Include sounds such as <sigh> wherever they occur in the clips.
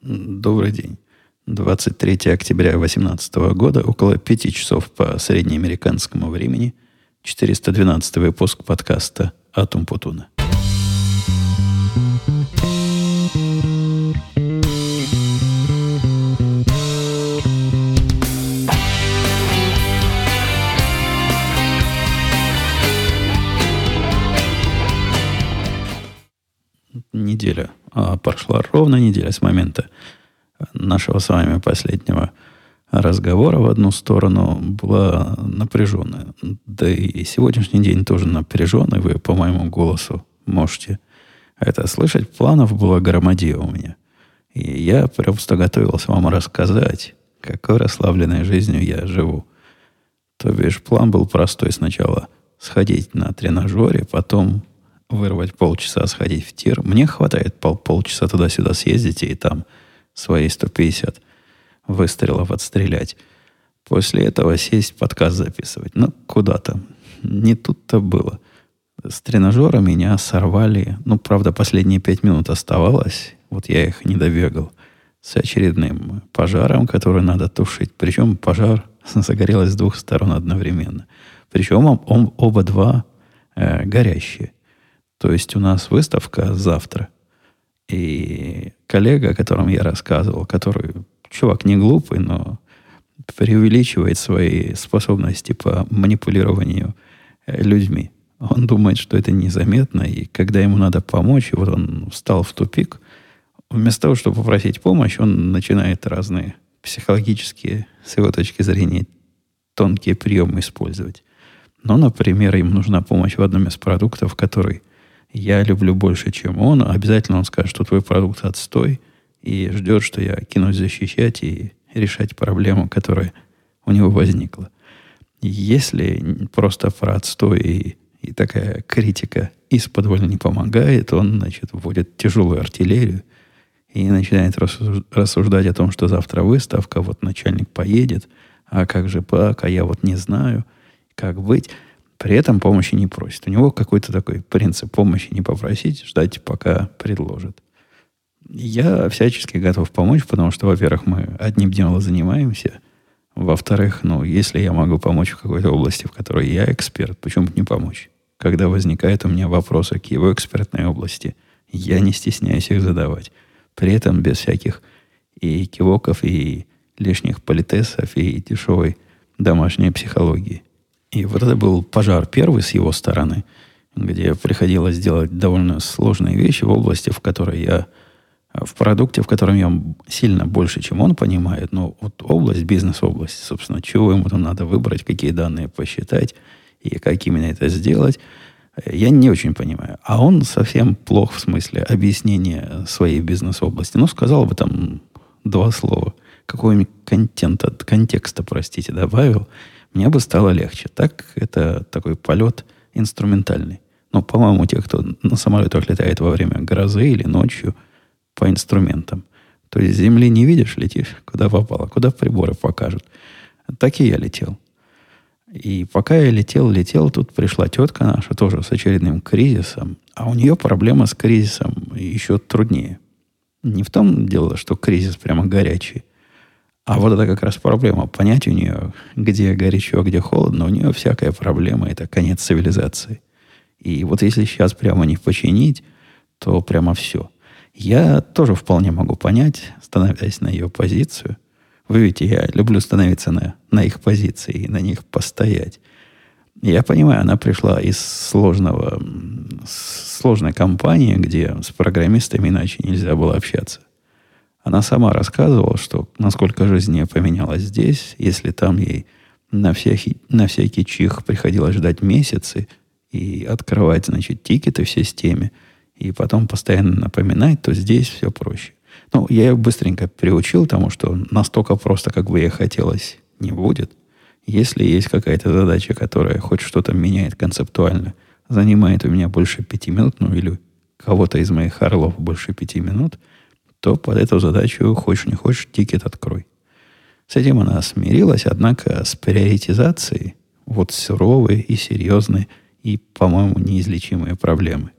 Добрый день. 23 октября 2018 года, около 5 часов по среднеамериканскому времени, 412 выпуск подкаста «Атум Путуна». Прошла ровно неделя с момента нашего с вами последнего разговора в одну сторону была напряженная. Да и сегодняшний день тоже напряженный. Вы по моему голосу можете это слышать. Планов было громадье у меня. И я просто готовился вам рассказать, какой расслабленной жизнью я живу. То бишь, план был простой. Сначала сходить на тренажере, потом вырвать полчаса, сходить в тир. Мне хватает пол, полчаса туда-сюда съездить и там свои 150 выстрелов отстрелять. После этого сесть подкаст записывать. Ну, куда то Не тут-то было. С тренажера меня сорвали. Ну, правда, последние пять минут оставалось. Вот я их не добегал. С очередным пожаром, который надо тушить. Причем пожар <laughs> загорелось с двух сторон одновременно. Причем он, он, оба два э, горящие. То есть у нас выставка завтра. И коллега, о котором я рассказывал, который чувак не глупый, но преувеличивает свои способности по манипулированию э, людьми. Он думает, что это незаметно, и когда ему надо помочь, и вот он встал в тупик, вместо того, чтобы попросить помощь, он начинает разные психологические, с его точки зрения, тонкие приемы использовать. Но, например, им нужна помощь в одном из продуктов, который я люблю больше, чем он, обязательно он скажет, что твой продукт отстой, и ждет, что я кинусь защищать и решать проблему, которая у него возникла. Если просто про отстой и, и такая критика из-под не помогает, он, значит, вводит тяжелую артиллерию и начинает рассуждать о том, что завтра выставка, вот начальник поедет, а как же пак, а я вот не знаю, как быть. При этом помощи не просит. У него какой-то такой принцип помощи не попросить, ждать, пока предложат. Я всячески готов помочь, потому что, во-первых, мы одним делом занимаемся. Во-вторых, ну, если я могу помочь в какой-то области, в которой я эксперт, почему бы не помочь? Когда возникают у меня вопросы к его экспертной области, я не стесняюсь их задавать. При этом без всяких и кивоков, и лишних политесов, и дешевой домашней психологии. И вот это был пожар первый с его стороны, где приходилось делать довольно сложные вещи в области, в которой я в продукте, в котором я сильно больше, чем он понимает, но вот область, бизнес-область, собственно, чего ему там надо выбрать, какие данные посчитать и как именно это сделать, я не очень понимаю. А он совсем плох в смысле объяснения своей бизнес-области. Ну, сказал бы там два слова, какого-нибудь контента, контекста, простите, добавил – мне бы стало легче. Так это такой полет инструментальный. Но, по-моему, те, кто на самолетах летает во время грозы или ночью по инструментам, то есть земли не видишь, летишь, куда попало, куда приборы покажут. Так и я летел. И пока я летел, летел, тут пришла тетка наша тоже с очередным кризисом. А у нее проблема с кризисом еще труднее. Не в том дело, что кризис прямо горячий, а вот это как раз проблема. Понять у нее, где горячо, где холодно, у нее всякая проблема. Это конец цивилизации. И вот если сейчас прямо не починить, то прямо все. Я тоже вполне могу понять, становясь на ее позицию. Вы видите, я люблю становиться на, на их позиции и на них постоять. Я понимаю, она пришла из сложного, сложной компании, где с программистами иначе нельзя было общаться. Она сама рассказывала, что насколько жизнь не поменялась здесь, если там ей на всякий, на всякий чих приходилось ждать месяцы и открывать, значит, тикеты в системе, и потом постоянно напоминать, то здесь все проще. Ну, я ее быстренько приучил тому, что настолько просто, как бы ей хотелось, не будет. Если есть какая-то задача, которая хоть что-то меняет концептуально, занимает у меня больше пяти минут, ну или кого-то из моих орлов больше пяти минут – то под эту задачу, хочешь не хочешь, тикет открой. С этим она смирилась, однако с приоритизацией вот суровые и серьезные и, по-моему, неизлечимые проблемы.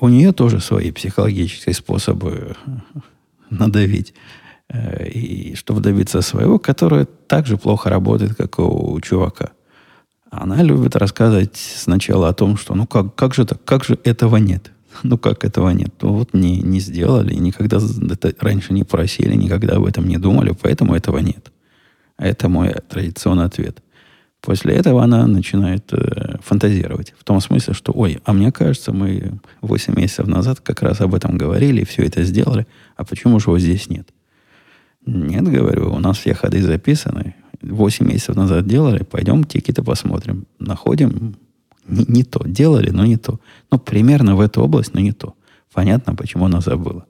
У нее тоже свои психологические способы надавить, э, и чтобы добиться своего, которое так же плохо работает, как у чувака. Она любит рассказывать сначала о том, что ну как, как же так, как же этого нет? <laughs> Ну как этого нет? Ну вот не, не сделали, никогда это раньше не просили, никогда об этом не думали, поэтому этого нет. Это мой традиционный ответ. После этого она начинает э, фантазировать. В том смысле, что, ой, а мне кажется, мы 8 месяцев назад как раз об этом говорили, все это сделали, а почему же его здесь нет? Нет, говорю, у нас все ходы записаны. 8 месяцев назад делали, пойдем тикеты посмотрим. Находим не, не то. Делали, но не то. Ну, примерно в эту область, но не то. Понятно, почему она забыла.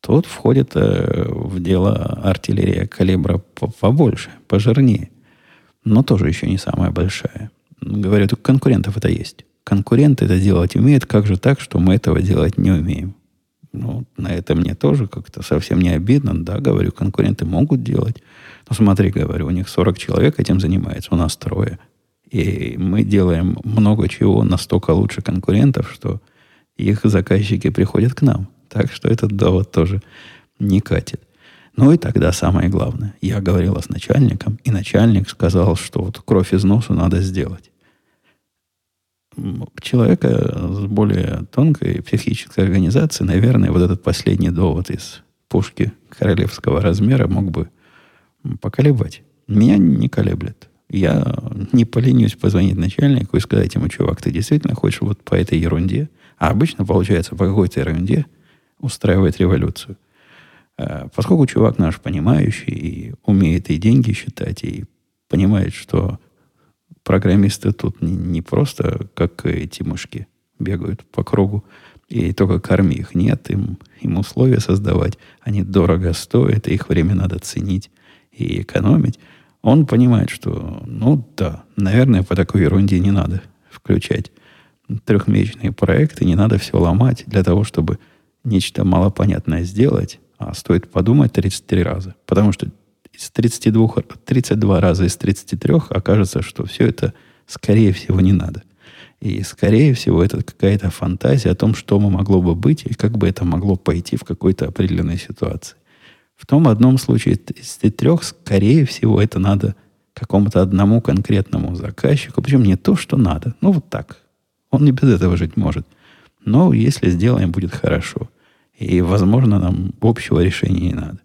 Тут входит э, в дело артиллерия калибра побольше, пожирнее – но тоже еще не самая большая. Говорю, у конкурентов это есть. Конкуренты это делать умеют, как же так, что мы этого делать не умеем? Ну, на это мне тоже как-то совсем не обидно. Да, говорю, конкуренты могут делать. Но смотри, говорю, у них 40 человек этим занимается, у нас трое. И мы делаем много чего настолько лучше конкурентов, что их заказчики приходят к нам. Так что этот довод тоже не катит. Ну и тогда самое главное. Я говорила с начальником, и начальник сказал, что вот кровь из носа надо сделать. Человека с более тонкой психической организацией, наверное, вот этот последний довод из пушки королевского размера мог бы поколебать. Меня не колеблет. Я не поленюсь позвонить начальнику и сказать ему, чувак, ты действительно хочешь вот по этой ерунде, а обычно получается по какой-то ерунде устраивать революцию – Э, поскольку чувак наш понимающий и умеет и деньги считать, и понимает, что программисты тут не, не просто как эти мышки бегают по кругу, и только корми их. Нет, им, им условия создавать. Они дорого стоят, их время надо ценить и экономить. Он понимает, что, ну да, наверное, по такой ерунде не надо включать трехмесячные проекты, не надо все ломать для того, чтобы нечто малопонятное сделать, а стоит подумать 33 раза. Потому что из 32, 32 раза из 33 окажется, что все это, скорее всего, не надо. И, скорее всего, это какая-то фантазия о том, что могло бы быть и как бы это могло пойти в какой-то определенной ситуации. В том одном случае из трех, скорее всего, это надо какому-то одному конкретному заказчику. Причем не то, что надо. Ну, вот так. Он не без этого жить может. Но если сделаем, будет хорошо. И, возможно, нам общего решения не надо.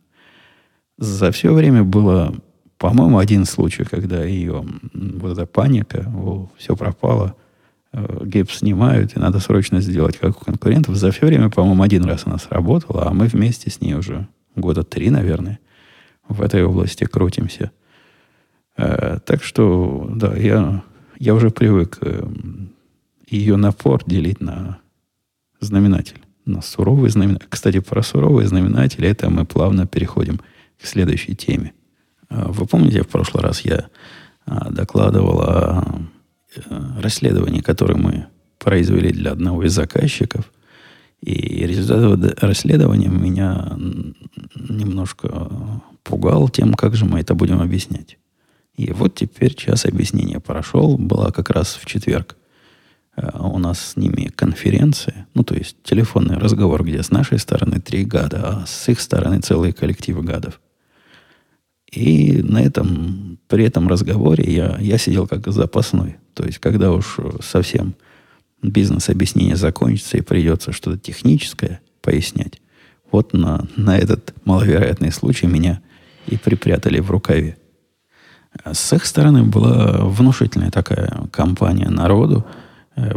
За все время было, по-моему, один случай, когда ее вот эта паника, о, все пропало, э, гейп снимают, и надо срочно сделать, как у конкурентов. За все время, по-моему, один раз она сработала, а мы вместе с ней уже года три, наверное, в этой области крутимся. Э, так что, да, я, я уже привык э, ее напор делить на знаменатель на суровые знаменатели. Кстати, про суровые знаменатели, это мы плавно переходим к следующей теме. А, вы помните, в прошлый раз я а, докладывал о э, расследовании, которое мы произвели для одного из заказчиков. И результат расследования меня немножко пугал тем, как же мы это будем объяснять. И вот теперь час объяснения прошел, была как раз в четверг. Э, у нас с ними конференция, ну, то есть телефонный разговор, где с нашей стороны три гада, а с их стороны целый коллектив гадов. И на этом, при этом разговоре я, я сидел как запасной. То есть, когда уж совсем бизнес-объяснение закончится и придется что-то техническое пояснять, вот на, на этот маловероятный случай меня и припрятали в рукаве. А с их стороны была внушительная такая компания народу – Э,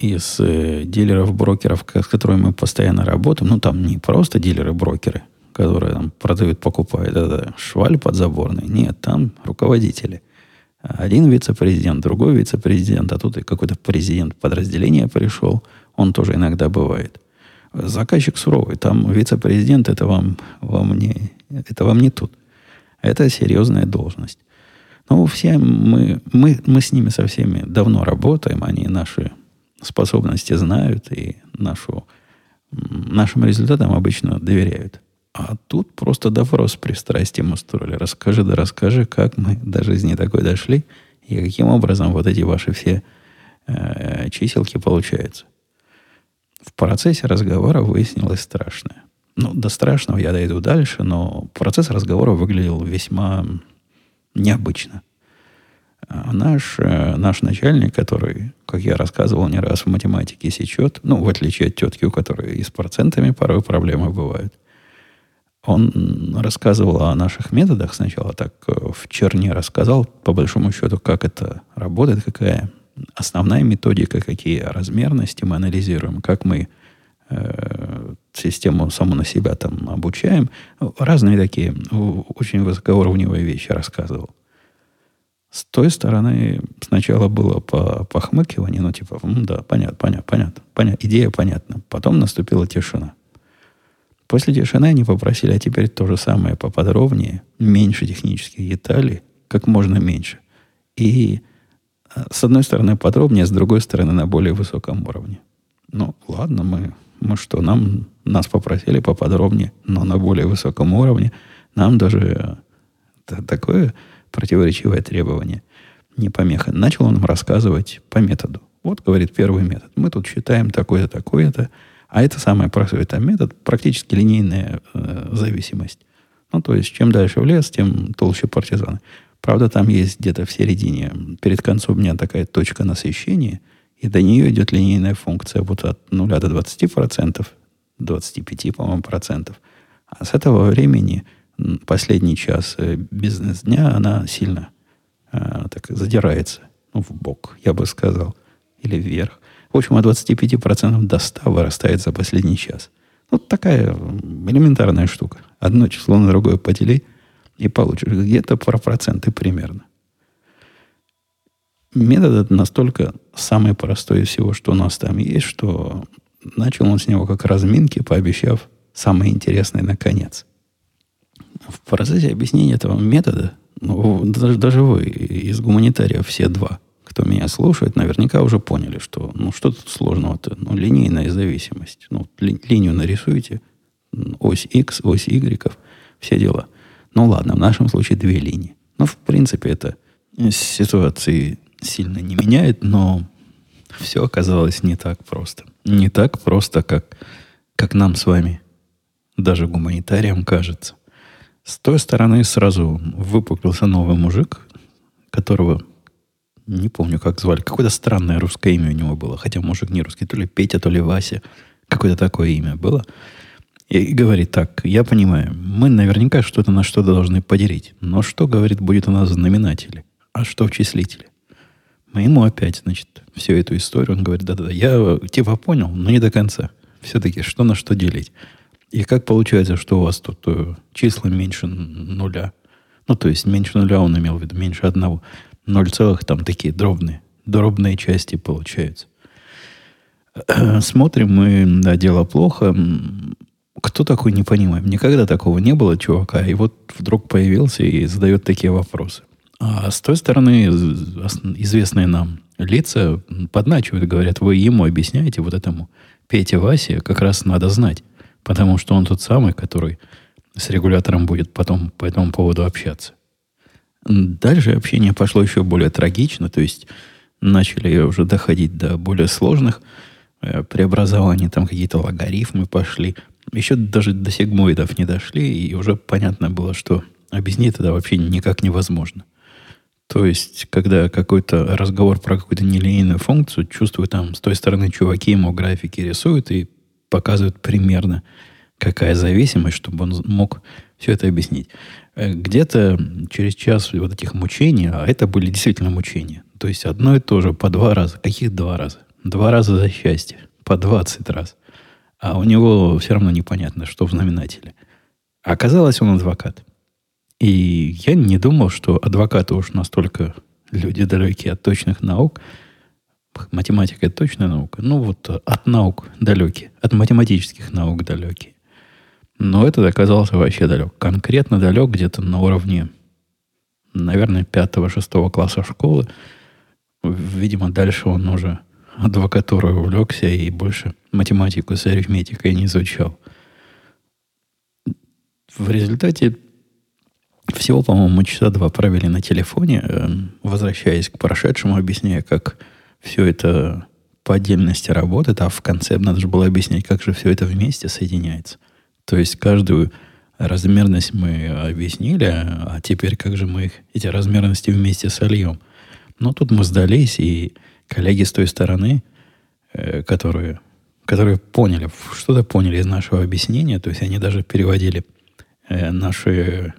из э, дилеров-брокеров, с которыми мы постоянно работаем, ну, там не просто дилеры-брокеры, которые там продают, покупают, это шваль подзаборный. Нет, там руководители. Один вице-президент, другой вице-президент, а тут и какой-то президент подразделения пришел. Он тоже иногда бывает. Заказчик суровый. Там вице-президент, это вам, вам не, это вам не тут. Это серьезная должность. Ну, все мы, мы, мы с ними со всеми давно работаем, они наши способности знают и нашу, нашим результатам обычно доверяют. А тут просто допрос пристрастием устроили. Расскажи, да расскажи, как мы до жизни такой дошли, и каким образом вот эти ваши все э, чиселки получаются. В процессе разговора выяснилось страшное. Ну, до страшного я дойду дальше, но процесс разговора выглядел весьма необычно. А наш, э, наш начальник, который, как я рассказывал не раз, в математике сечет, ну, в отличие от тетки, у которой и с процентами порой проблемы бывают, он рассказывал о наших методах сначала, так э, в черне рассказал, по большому счету, как это работает, какая основная методика, какие размерности мы анализируем, как мы э, систему саму на себя там обучаем. Разные такие очень высокоуровневые вещи рассказывал. С той стороны сначала было по похмыкивание, ну, типа, да, понятно, понятно, понятно, понятно, идея понятна. Потом наступила тишина. После тишины они попросили, а теперь то же самое поподробнее, меньше технических деталей, как можно меньше. И э, с одной стороны подробнее, с другой стороны на более высоком уровне. Ну, ладно, мы, мы что, нам, нас попросили поподробнее, но на более высоком уровне. Нам даже э, такое противоречивое требование не помеха. Начал он рассказывать по методу. Вот, говорит, первый метод. Мы тут считаем такое-то, такое-то. А это самый простой это метод, практически линейная э, зависимость. Ну, то есть, чем дальше в лес, тем толще партизаны. Правда, там есть где-то в середине, перед концом дня такая точка насыщения, и до нее идет линейная функция вот от 0 до 20%, 25, по-моему, процентов. А с этого времени последний час э, бизнес-дня, она сильно э, так задирается ну, в бок, я бы сказал, или вверх. В общем, от 25% до 100 вырастает за последний час. Вот такая элементарная штука. Одно число на другое подели, и получишь где-то про проценты примерно. Метод настолько самый простой из всего, что у нас там есть, что начал он с него как разминки, пообещав самое интересное наконец – в процессе объяснения этого метода, ну, даже, даже вы из гуманитариев все два, кто меня слушает, наверняка уже поняли, что ну что тут сложного-то? Ну, линейная зависимость. Ну, ли, линию нарисуете, ось X, ось Y, все дела. Ну ладно, в нашем случае две линии. Ну, в принципе, это ситуации сильно не меняет, но все оказалось не так просто. Не так просто, как, как нам с вами, даже гуманитариям кажется. С той стороны сразу выпуклился новый мужик, которого не помню, как звали. Какое-то странное русское имя у него было. Хотя мужик не русский, то ли Петя, то ли Вася. Какое-то такое имя было. И говорит так, я понимаю, мы наверняка что-то на что-то должны поделить. Но что, говорит, будет у нас в знаменателе? А что в числителе? Мы ему опять, значит, всю эту историю. Он говорит, да-да-да, я типа понял, но не до конца. Все-таки, что на что делить? И как получается, что у вас тут э, числа меньше нуля? Ну, то есть меньше нуля он имел в виду, меньше одного. Ноль целых там такие дробные, дробные части получаются. Смотрим мы, да, дело плохо. Кто такой, не понимаем. Никогда такого не было, чувака. И вот вдруг появился и задает такие вопросы. А с той стороны известные нам лица подначивают, говорят, вы ему объясняете, вот этому Пете Васе как раз надо знать. Потому что он тот самый, который с регулятором будет потом по этому поводу общаться. Дальше общение пошло еще более трагично, то есть начали уже доходить до более сложных э, преобразований, там какие-то логарифмы пошли. Еще даже до сегмоидов не дошли, и уже понятно было, что объяснить это вообще никак невозможно. То есть, когда какой-то разговор про какую-то нелинейную функцию, чувствую, там с той стороны чуваки ему графики рисуют и показывают примерно, какая зависимость, чтобы он мог все это объяснить. Э, где-то через час вот этих мучений, а это были действительно мучения, то есть одно и то же по два раза. Каких два раза? Два раза за счастье. По двадцать раз. А у него все равно непонятно, что в знаменателе. Оказалось, он адвокат. И я не думал, что адвокаты уж настолько люди далекие от точных наук – Математика – это точная наука. Ну, вот от наук далекие, от математических наук далекие. Но этот оказался вообще далек. Конкретно далек где-то на уровне, наверное, пятого-шестого класса школы. Видимо, дальше он уже адвокатурой увлекся и больше математику с арифметикой не изучал. В результате всего, по-моему, часа два провели на телефоне, э, возвращаясь к прошедшему, объясняя, как все это по отдельности работает, а в конце надо же было объяснять, как же все это вместе соединяется. То есть каждую размерность мы объяснили, а теперь как же мы их, эти размерности вместе сольем? Но тут мы сдались, и коллеги с той стороны, э, которые, которые поняли, что-то поняли из нашего объяснения, то есть они даже переводили э, наши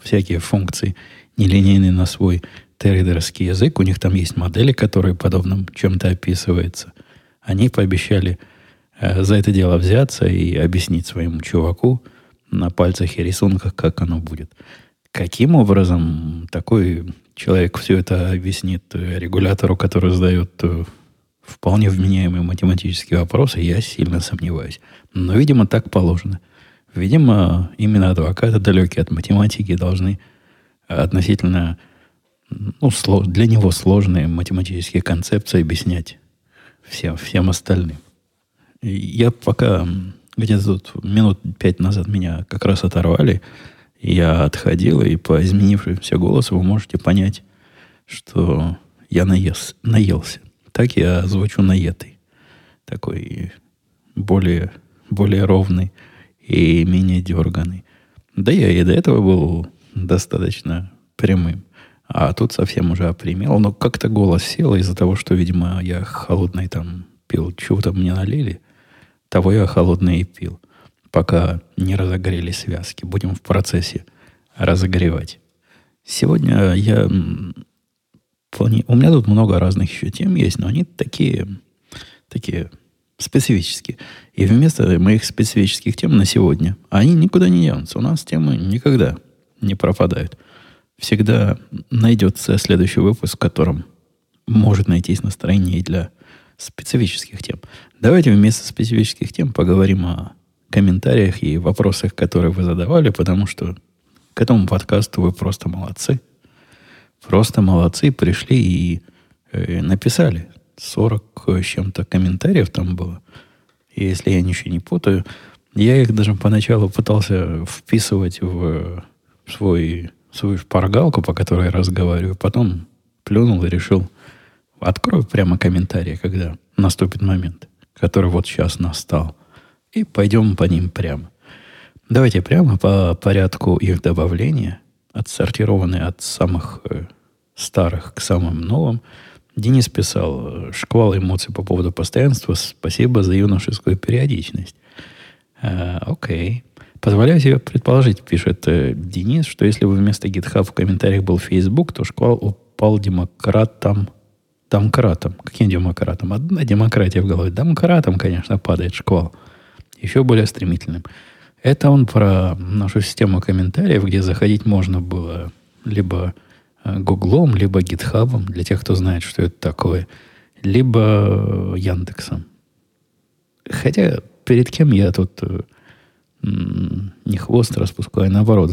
всякие функции нелинейные на свой трейдерский язык. У них там есть модели, которые подобным чем-то описываются. Они пообещали за это дело взяться и объяснить своему чуваку на пальцах и рисунках, как оно будет. Каким образом такой человек все это объяснит регулятору, который задает э, вполне вменяемые математические вопросы, я сильно сомневаюсь. Но, видимо, так положено. Видимо, именно адвокаты, далекие от математики, должны относительно ну, для него сложные математические концепции объяснять всем, всем остальным. Я пока где-то тут минут пять назад меня как раз оторвали, я отходил, и по изменившемуся голосу вы можете понять, что я наес, наелся. Так я звучу наетый. Такой более, более ровный и менее дерганый. Да я и до этого был достаточно прямым. А тут совсем уже опримел. Но как-то голос сел из-за того, что, видимо, я холодный там пил. Чего-то мне налили. Того я холодный и пил. Пока не разогрели связки. Будем в процессе разогревать. Сегодня я... У меня тут много разных еще тем есть, но они такие, такие специфические. И вместо моих специфических тем на сегодня, они никуда не денутся. У нас темы никогда не пропадают всегда найдется следующий выпуск, в котором может найтись настроение для специфических тем. Давайте вместо специфических тем поговорим о комментариях и вопросах, которые вы задавали, потому что к этому подкасту вы просто молодцы. Просто молодцы, пришли и э, написали. 40 с чем-то комментариев там было. Если я ничего не путаю, я их даже поначалу пытался вписывать в свой свою шпаргалку, по которой я разговариваю, потом плюнул и решил, открою прямо комментарии, когда наступит момент, который вот сейчас настал, и пойдем по ним прямо. Давайте прямо по порядку их добавления, отсортированные от самых э, старых к самым новым. Денис писал, шквал эмоций по поводу постоянства, спасибо за юношескую периодичность. Э, окей. Позволяю себе предположить, пишет э, Денис, что если бы вместо GitHub в комментариях был Facebook, то шквал упал демократам. Домкратам. Каким демократам? Одна демократия в голове. Домкратам, конечно, падает шквал. Еще более стремительным. Это он про нашу систему комментариев, где заходить можно было либо э, Гуглом, либо Гитхабом, для тех, кто знает, что это такое, либо Яндексом. Хотя перед кем я тут э, не хвост распускаю, а наоборот,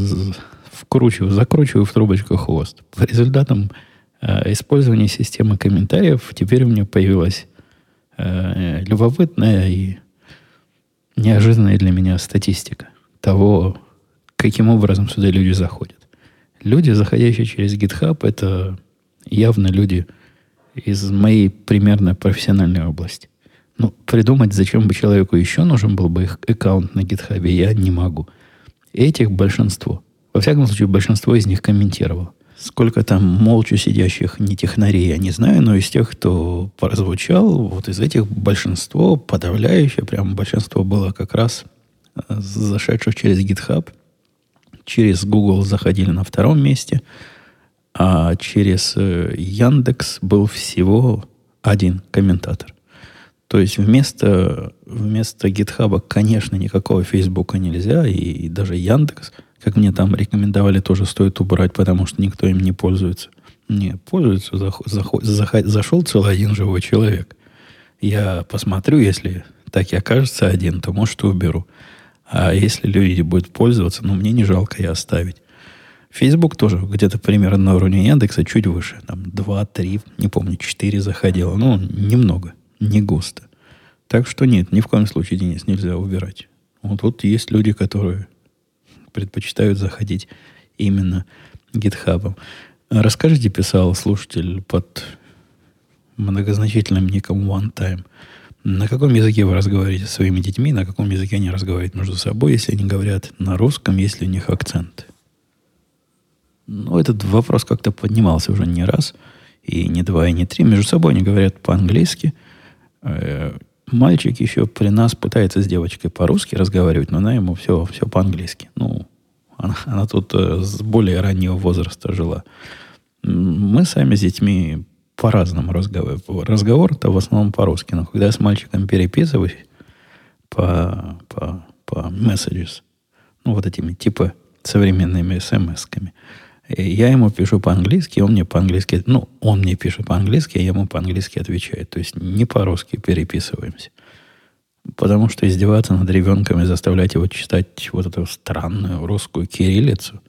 вкручиваю, закручиваю в трубочку хвост. По результатам э, использования системы комментариев теперь у меня появилась э, любопытная и неожиданная для меня статистика того, каким образом сюда люди заходят. Люди, заходящие через GitHub, это явно люди из моей примерно профессиональной области. Ну, придумать, зачем бы человеку еще нужен был бы их аккаунт на гитхабе, я не могу. Этих большинство. Во всяком случае, большинство из них комментировало. Сколько там молча сидящих не технарей, я не знаю, но из тех, кто прозвучал, вот из этих большинство, подавляющее, прям большинство было как раз э, зашедших через GitHub. Через Google заходили на втором месте, а через э, Яндекс был всего один комментатор. То есть вместо, вместо GitHub, конечно, никакого Фейсбука нельзя, и, и даже Яндекс, как мне там рекомендовали, тоже стоит убрать, потому что никто им не пользуется. Не, пользуется, зах, зах, зашел целый один живой человек. Я посмотрю, если так и окажется один, то, может, и уберу. А если люди будут пользоваться, ну, мне не жалко и оставить. Facebook тоже где-то примерно на уровне Яндекса, чуть выше. Там 2, 3, не помню, 4 заходило. Ну, немного не густо. Так что нет, ни в коем случае, Денис, нельзя убирать. Вот тут есть люди, которые предпочитают заходить именно гитхабом. Расскажите, писал слушатель под многозначительным ником One Time. На каком языке вы разговариваете со своими детьми, на каком языке они разговаривают между собой, если они говорят на русском, если у них акцент? Ну, этот вопрос как-то поднимался уже не раз, и не два, и не три. Между собой они говорят по-английски. Мальчик еще при нас пытается с девочкой по-русски разговаривать, но она ему все, все по-английски. Ну, она, она тут э, с более раннего возраста жила. Мы сами с детьми по-разному разговариваем. Разговор-то в основном по-русски. Но когда я с мальчиком переписываюсь по, по, по messages, ну, вот этими типа современными смс-ками, я ему пишу по-английски, он мне по-английски, ну, он мне пишет по-английски, а я ему по-английски отвечаю. То есть не по-русски переписываемся. Потому что издеваться над ребенком и заставлять его читать вот эту странную русскую кириллицу,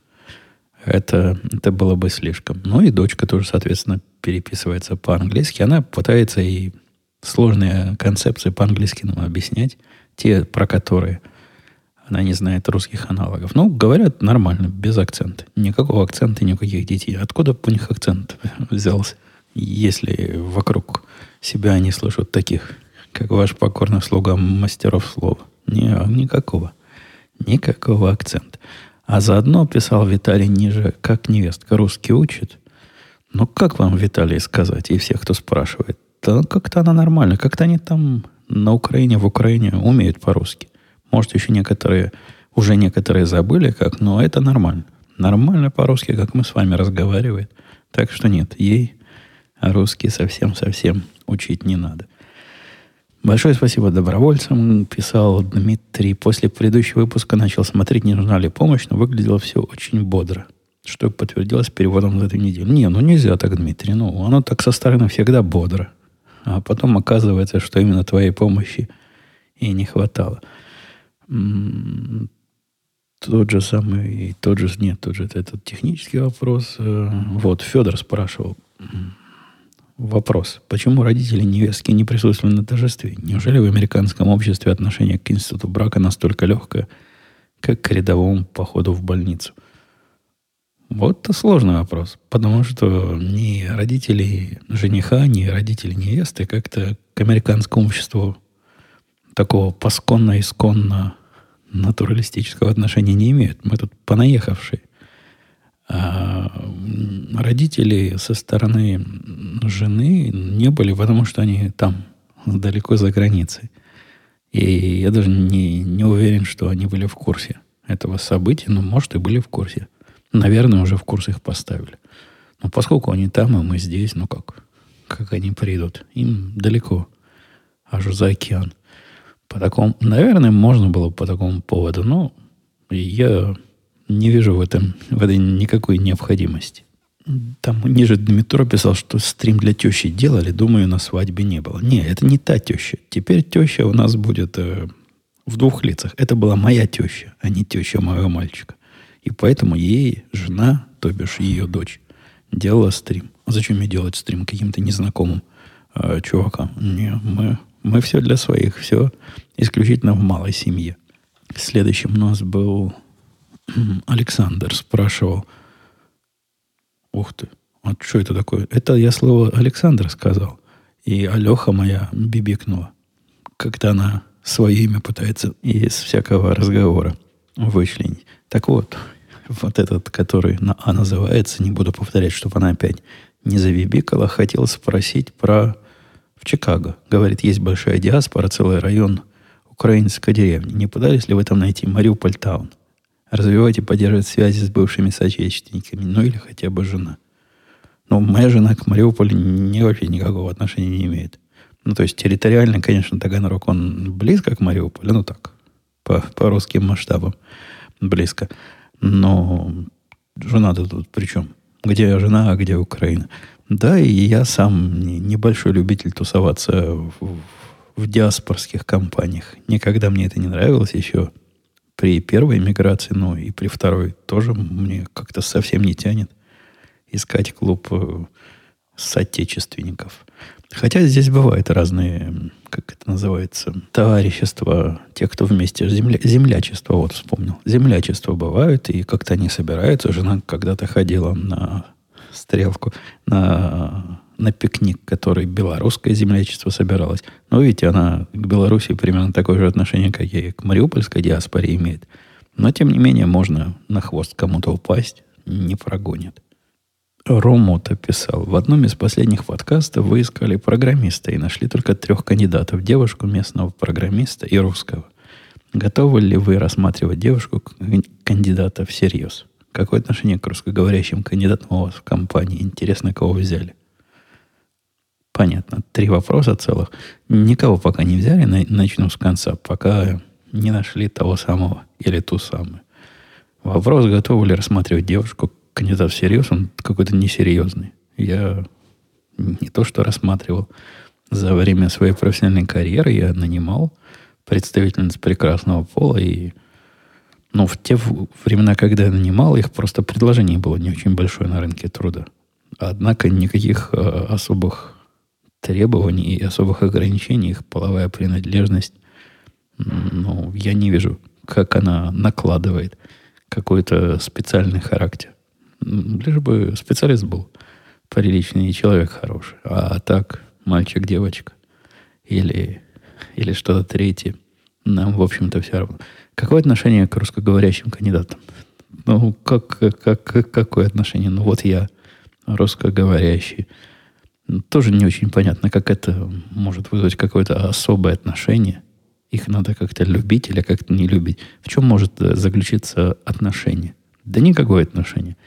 это, это было бы слишком. Ну и дочка тоже, соответственно, переписывается по-английски. Она пытается и сложные концепции по-английски нам объяснять, те, про которые она не знает русских аналогов. Ну, говорят нормально, без акцента. Никакого акцента, никаких детей. Откуда у них акцент взялся, если вокруг себя они слышат таких как ваш покорный слуга мастеров слова. Не, никакого. Никакого акцента. А заодно писал Виталий ниже, как невестка русский учит. Ну, как вам, Виталий, сказать, и всех, кто спрашивает? Да как-то она нормально. Как-то они там на Украине, в Украине умеют по-русски. Может, еще некоторые, уже некоторые забыли как, но это нормально. Нормально по-русски, как мы с вами разговариваем. Так что нет, ей русский совсем-совсем учить не надо. Большое спасибо добровольцам, писал Дмитрий. После предыдущего выпуска начал смотреть, не нужна ли помощь, но выглядело все очень бодро. Что подтвердилось переводом за эту неделю. Не, ну нельзя так, Дмитрий. Ну, оно так со стороны всегда бодро. А потом оказывается, что именно твоей помощи и не хватало. Тот же самый, тот же, нет, тот же этот технический вопрос. Э, вот, Федор спрашивал, Вопрос. Почему родители невестки не присутствовали на торжестве? Неужели в американском обществе отношение к институту брака настолько легкое, как к рядовому походу в больницу? Вот это сложный вопрос, потому что ни родители жениха, ни родители невесты как-то к американскому обществу такого посконно-исконно натуралистического отношения не имеют. Мы тут понаехавшие. А родители со стороны жены не были, потому что они там, далеко за границей. И я даже не, не уверен, что они были в курсе этого события, но, может, и были в курсе. Наверное, уже в курс их поставили. Но поскольку они там, и мы здесь, ну как? Как они придут? Им далеко, аж за океан. По такому, наверное, можно было по такому поводу, но я не вижу в этом, в этой никакой необходимости. Там ниже Дмитро писал, что стрим для тещи делали, думаю, на свадьбе не было. Не, это не та теща. Теперь теща у нас будет э, в двух лицах. Это была моя теща, а не теща моего мальчика. И поэтому ей жена, то бишь ее дочь, делала стрим. А зачем мне делать стрим каким-то незнакомым э, чувакам? Не, мы, мы все для своих, все исключительно в малой семье. Следующим у нас был <clears throat> Александр спрашивал. Ух ты, вот что это такое? Это я слово Александр сказал. И Алеха моя бибикнула. Как-то она свое имя пытается из всякого разговора вычленить. Так вот, вот этот, который на А называется, не буду повторять, чтобы она опять не завибикала, хотел спросить про в Чикаго. Говорит, есть большая диаспора, целый район украинской деревни. Не пытались ли вы там найти Мариуполь Таун? развивать и поддерживать связи с бывшими соотечественниками, ну или хотя бы жена. Но моя жена к Мариуполю не, вообще никакого отношения не имеет. Ну, то есть территориально, конечно, Таганрог, он близко к Мариуполю, ну так, по, по русским масштабам близко. Но жена-то тут при чем? Где жена, а где Украина? Да, и я сам небольшой любитель тусоваться в, в диаспорских компаниях. Никогда мне это не нравилось еще при первой миграции, ну и при второй тоже мне как-то совсем не тянет искать клуб э, соотечественников. Хотя здесь бывают разные, как это называется, товарищества, те, кто вместе, земля, землячество, вот вспомнил. Землячество бывают, и как-то они собираются. Жена когда-то ходила на стрелку, на на пикник, который белорусское землячество собиралось. Но видите, она к Беларуси примерно такое же отношение, как и к мариупольской диаспоре имеет. Но, тем не менее, можно на хвост кому-то упасть, не прогонят. Ромота писал, в одном из последних подкастов вы искали программиста и нашли только трех кандидатов, девушку местного программиста и русского. Готовы ли вы рассматривать девушку кандидата всерьез? Какое отношение к русскоговорящим кандидатам у вас в компании? Интересно, кого взяли? Понятно. Три вопроса целых. Никого пока не взяли. Начну с конца. Пока не нашли того самого или ту самую. Вопрос, готовы ли рассматривать девушку кандидат всерьез, он какой-то несерьезный. Я не то что рассматривал. За время своей профессиональной карьеры я нанимал представительниц прекрасного пола и но в те времена, когда я нанимал их, просто предложение было не очень большое на рынке труда. Однако никаких э, особых требований и особых ограничений, их половая принадлежность, ну, я не вижу, как она накладывает какой-то специальный характер. Лишь бы специалист был приличный и человек хороший. А так, мальчик, девочка или, или что-то третье, нам, в общем-то, все равно. Какое отношение к русскоговорящим кандидатам? Ну, как, как, какое отношение? Ну, вот я русскоговорящий. Тоже не очень понятно, как это может вызвать какое-то особое отношение. Их надо как-то любить или как-то не любить. В чем может заключиться отношение? Да никакое отношение.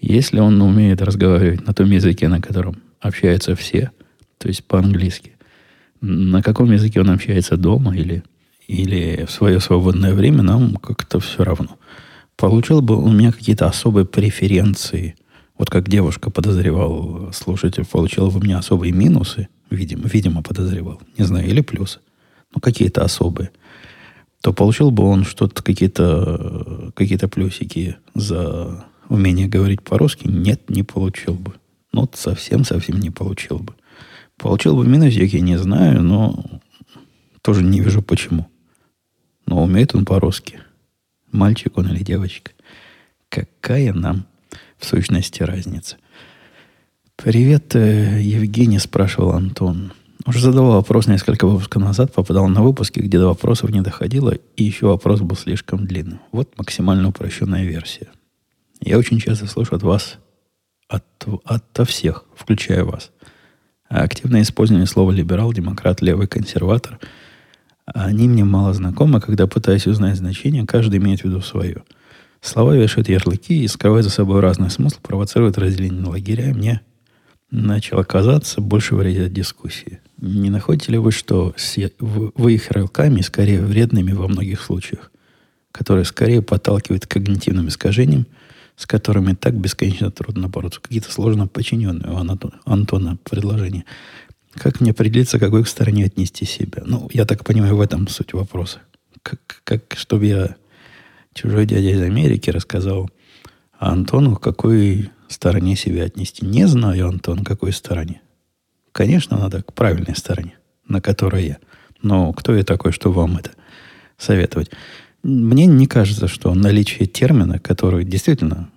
Если он умеет разговаривать на том языке, на котором общаются все, то есть по-английски, на каком языке он общается дома или или в свое свободное время, нам как-то все равно. Получил бы у меня какие-то особые преференции. Вот как девушка подозревал, слушатель, получил бы у меня особые минусы, видимо, видимо подозревал, не знаю, или плюсы, ну какие-то особые, то получил бы он что-то, какие-то какие плюсики за умение говорить по-русски. Нет, не получил бы. Ну, совсем-совсем не получил бы. Получил бы минусики, не знаю, но тоже не вижу почему. Но умеет он по-русски. Мальчик он или девочка. Какая нам в сущности разница? Привет, э, Евгений, спрашивал Антон. Уже задавал вопрос несколько выпусков назад, попадал на выпуски, где до вопросов не доходило, и еще вопрос был слишком длинным. Вот максимально упрощенная версия. Я очень часто слышу от вас, от, от всех, включая вас, активное использование слова либерал, демократ, левый, консерватор – они мне мало знакомы, когда пытаюсь узнать значение, каждый имеет в виду свое. Слова вешают ярлыки и скрывают за собой разный смысл, провоцируют разделение на лагеря, и мне начало казаться больше вредит дискуссии. Не находите ли вы, что вы их ярлыками скорее вредными во многих случаях, которые скорее подталкивают к когнитивным искажениям, с которыми так бесконечно трудно бороться. Какие-то сложно подчиненные у Антона предложения. Как мне определиться, к какой стороне отнести себя? Ну, я так понимаю, в этом суть вопроса. Как, как чтобы я чужой дядя из Америки рассказал Антону, к какой стороне себя отнести. Не знаю, Антон, к какой стороне. Конечно, надо к правильной стороне, на которой я. Но кто я такой, что вам это советовать? Мне не кажется, что наличие термина, который действительно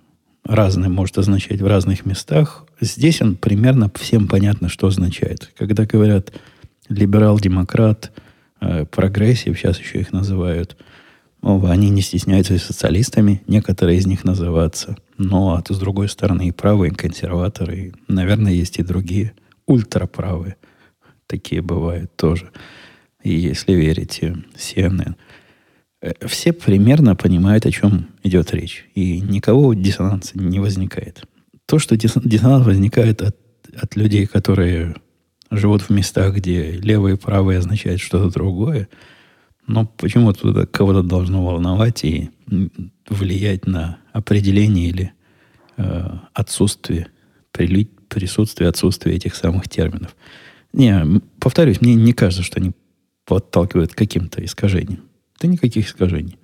разное может означать в разных местах. Здесь он примерно всем понятно, что означает. Когда говорят либерал-демократ, э, прогрессив, сейчас еще их называют, они не стесняются и социалистами, некоторые из них называться. Но а с другой стороны и правые, и консерваторы, и, наверное, есть и другие ультраправые. Такие бывают тоже. И если верите CNN – все примерно понимают, о чем идет речь. И никого диссонанса не возникает. То, что диссонанс возникает от, от людей, которые живут в местах, где левые и правые означают что-то другое, но почему-то это кого-то должно волновать и влиять на определение или э, отсутствие, прили, присутствие, отсутствие этих самых терминов. Не, повторюсь, мне не кажется, что они подталкивают к каким-то искажениям. Да никаких искажений.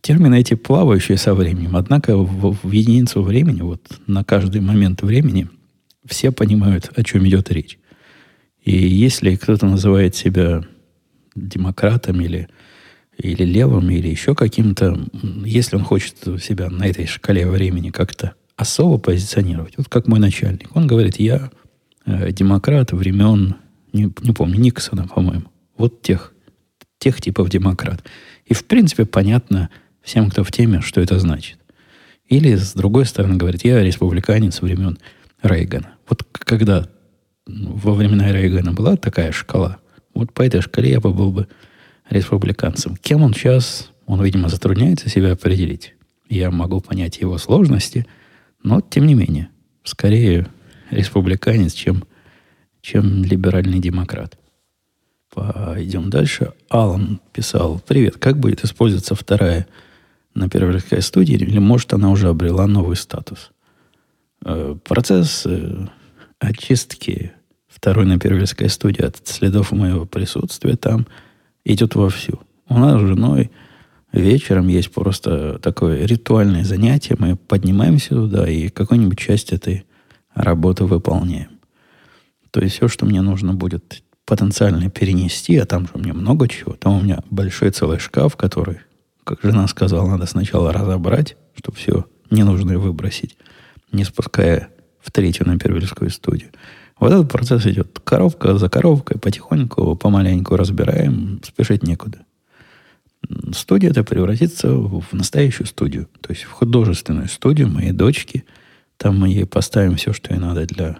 Термины эти плавающие со временем. Однако в, в единицу времени, вот на каждый момент времени, все понимают, о чем идет речь. И если кто-то называет себя демократом или, или левым, или еще каким-то, если он хочет себя на этой шкале времени как-то особо позиционировать, вот как мой начальник, он говорит, я э, демократ времен, не, не помню, Никсона, по-моему. Вот тех, тех типов демократ. И, в принципе, понятно всем, кто в теме, что это значит. Или, с другой стороны, говорит, я республиканец времен Рейгана. Вот когда во времена Рейгана была такая шкала, вот по этой шкале я бы был бы республиканцем. Кем он сейчас, он, видимо, затрудняется себя определить. Я могу понять его сложности, но, тем не менее, скорее республиканец, чем, чем либеральный демократ. Пойдем дальше. Алан писал, привет, как будет использоваться вторая на первой студии, или может она уже обрела новый статус? Э, процесс э, очистки второй на первильской студии от следов моего присутствия там идет вовсю. У нас с женой вечером есть просто такое ритуальное занятие. Мы поднимаемся туда и какую-нибудь часть этой работы выполняем. То есть все, что мне нужно будет потенциально перенести, а там же у меня много чего. Там у меня большой целый шкаф, который, как жена сказала, надо сначала разобрать, чтобы все ненужное выбросить, не спуская в третью на первильскую студию. Вот этот процесс идет коробка за коробкой, потихоньку, помаленьку разбираем, спешить некуда. Студия это превратится в настоящую студию, то есть в художественную студию моей дочки. Там мы ей поставим все, что ей надо для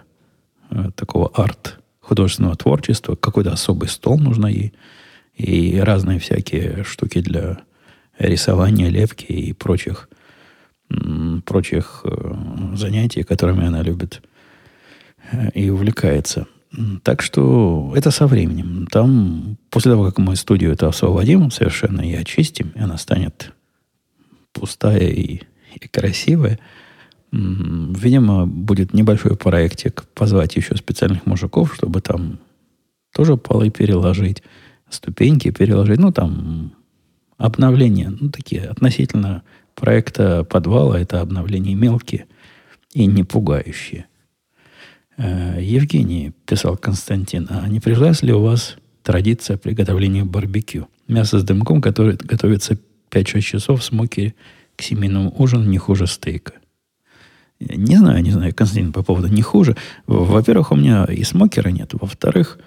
э, такого арт художественного творчества. Какой-то особый стол нужно ей. И разные всякие штуки для рисования, лепки и прочих, прочих э, занятий, которыми она любит и увлекается. Так что это со временем. Там, после того, как мы студию это освободим совершенно и очистим, и она станет пустая и, и красивая, видимо, будет небольшой проектик позвать еще специальных мужиков, чтобы там тоже полы переложить, ступеньки переложить. Ну, там обновления, ну, такие относительно проекта подвала, это обновления мелкие и не пугающие – Э, Евгений, писал Константин, а не прижилась ли у вас традиция приготовления барбекю? Мясо с дымком, которое готовится 5-6 часов в смоке к семейному ужину не хуже стейка. Не знаю, не знаю, Константин, по поводу не хуже. Во-первых, у меня и смокера нет. Во-вторых,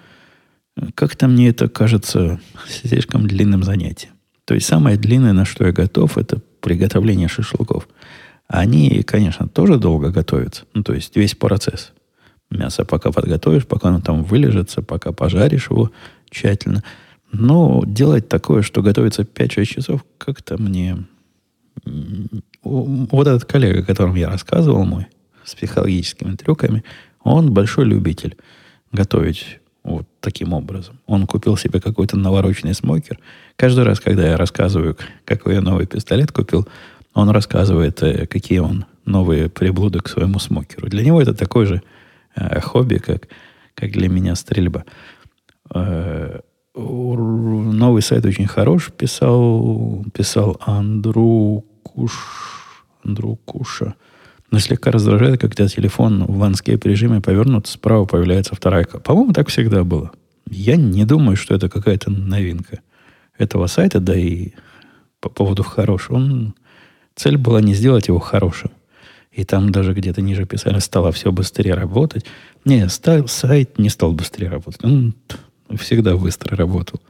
как-то мне это кажется слишком длинным занятием. То есть самое длинное, на что я готов, это приготовление шашлыков. Они, конечно, тоже долго готовятся. Ну, то есть весь процесс. Мясо пока подготовишь, пока оно там вылежится, пока пожаришь его тщательно. Но делать такое, что готовится 5-6 часов, как-то мне... Вот этот коллега, о котором я рассказывал, мой, с психологическими трюками, он большой любитель готовить вот таким образом. Он купил себе какой-то навороченный смокер. Каждый раз, когда я рассказываю, какой я новый пистолет купил, он рассказывает, э, какие он новые приблуды к своему смокеру. Для него это такой же э, хобби, как, как для меня стрельба. Э, новый сайт очень хорош, писал, писал Андру Куш, Андру Куша. Но слегка раздражает, когда телефон в landscape режиме повернут, справа появляется вторая. По-моему, так всегда было. Я не думаю, что это какая-то новинка этого сайта, да и по поводу хорошего. Он, цель была не сделать его хорошим, и там даже где-то ниже писали, стало все быстрее работать. Не, стал, сайт не стал быстрее работать. Он всегда быстро работал.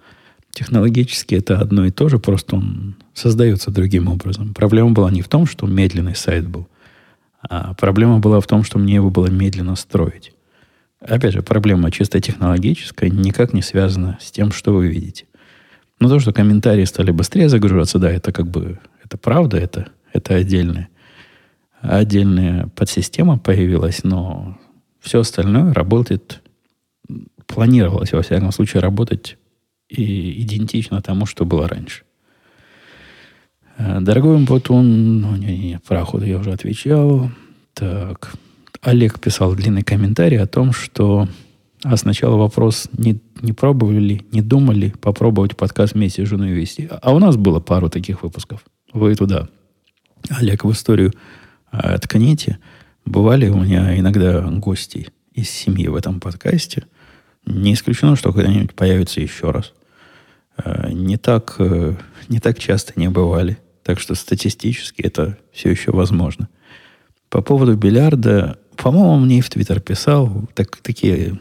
Технологически это одно и то же, просто он создается другим образом. Проблема была не в том, что медленный сайт был, а проблема была в том, что мне его было медленно строить. Опять же, проблема чисто технологическая никак не связана с тем, что вы видите. Но то, что комментарии стали быстрее загружаться, да, это как бы, это правда, это, это отдельное отдельная подсистема появилась, но все остальное работает, планировалось, во всяком случае, работать и идентично тому, что было раньше. Э, дорогой Умпутун, ну, не, не, про охоту я уже отвечал. Так, Олег писал длинный комментарий о том, что... А сначала вопрос, не, не пробовали ли, не думали попробовать подкаст вместе с женой вести. А у нас было пару таких выпусков. Вы туда, Олег, в историю а тканите. Бывали у меня иногда гости из семьи в этом подкасте. Не исключено, что когда-нибудь появится еще раз. А, не так, э, не так часто не бывали. Так что статистически это все еще возможно. По поводу бильярда, по-моему, мне и в Твиттер писал так, такие...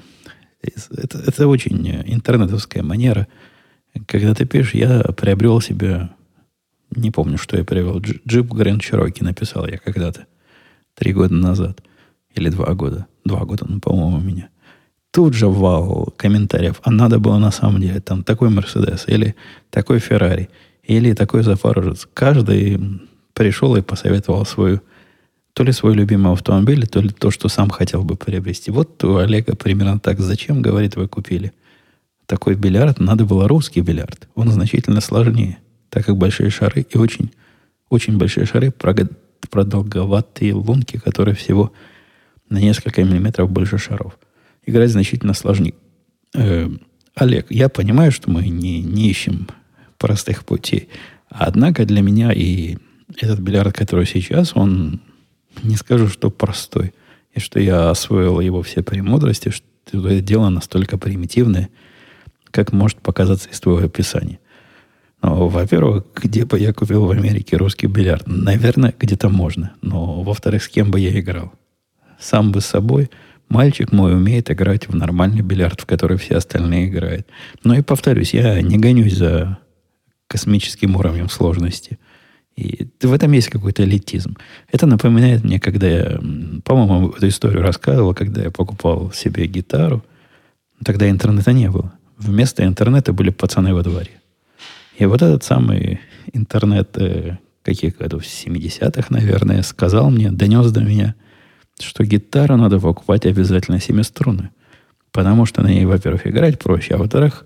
Это, это очень интернетовская манера. Когда ты пишешь, я приобрел себе... Не помню, что я приобрел. Джип Гранд Чироки написал я когда-то. Три года назад. Или два года. Два года, ну, по-моему, у меня. Тут же вал комментариев. А надо было на самом деле там такой Мерседес. Или такой Феррари. Или такой Запорожец. Каждый пришел и посоветовал свою то ли свой любимый автомобиль, то ли то, что сам хотел бы приобрести. Вот у Олега примерно так. Зачем, говорит, вы купили такой бильярд? Надо было русский бильярд. Он значительно сложнее, так как большие шары и очень, очень большие шары, продолговатые лунки, которые всего на несколько миллиметров больше шаров. Играть значительно сложнее. Э, Олег, я понимаю, что мы не, не ищем простых путей. Однако для меня и этот бильярд, который сейчас, он не скажу, что простой, и что я освоил его все премудрости, что это дело настолько примитивное, как может показаться из твоего описания. Но, во-первых, где бы я купил в Америке русский бильярд? Наверное, где-то можно. Но, во-вторых, с кем бы я играл? Сам бы с собой. Мальчик мой умеет играть в нормальный бильярд, в который все остальные играют. Но и повторюсь, я не гонюсь за космическим уровнем сложности – и в этом есть какой-то элитизм. Это напоминает мне, когда я, по-моему, эту историю рассказывал, когда я покупал себе гитару. Тогда интернета не было. Вместо интернета были пацаны во дворе. И вот этот самый интернет э, каких годов, 70-х, наверное, сказал мне, донес до меня, что гитару надо покупать обязательно семиструнную. Потому что на ней, во-первых, играть проще, а во-вторых,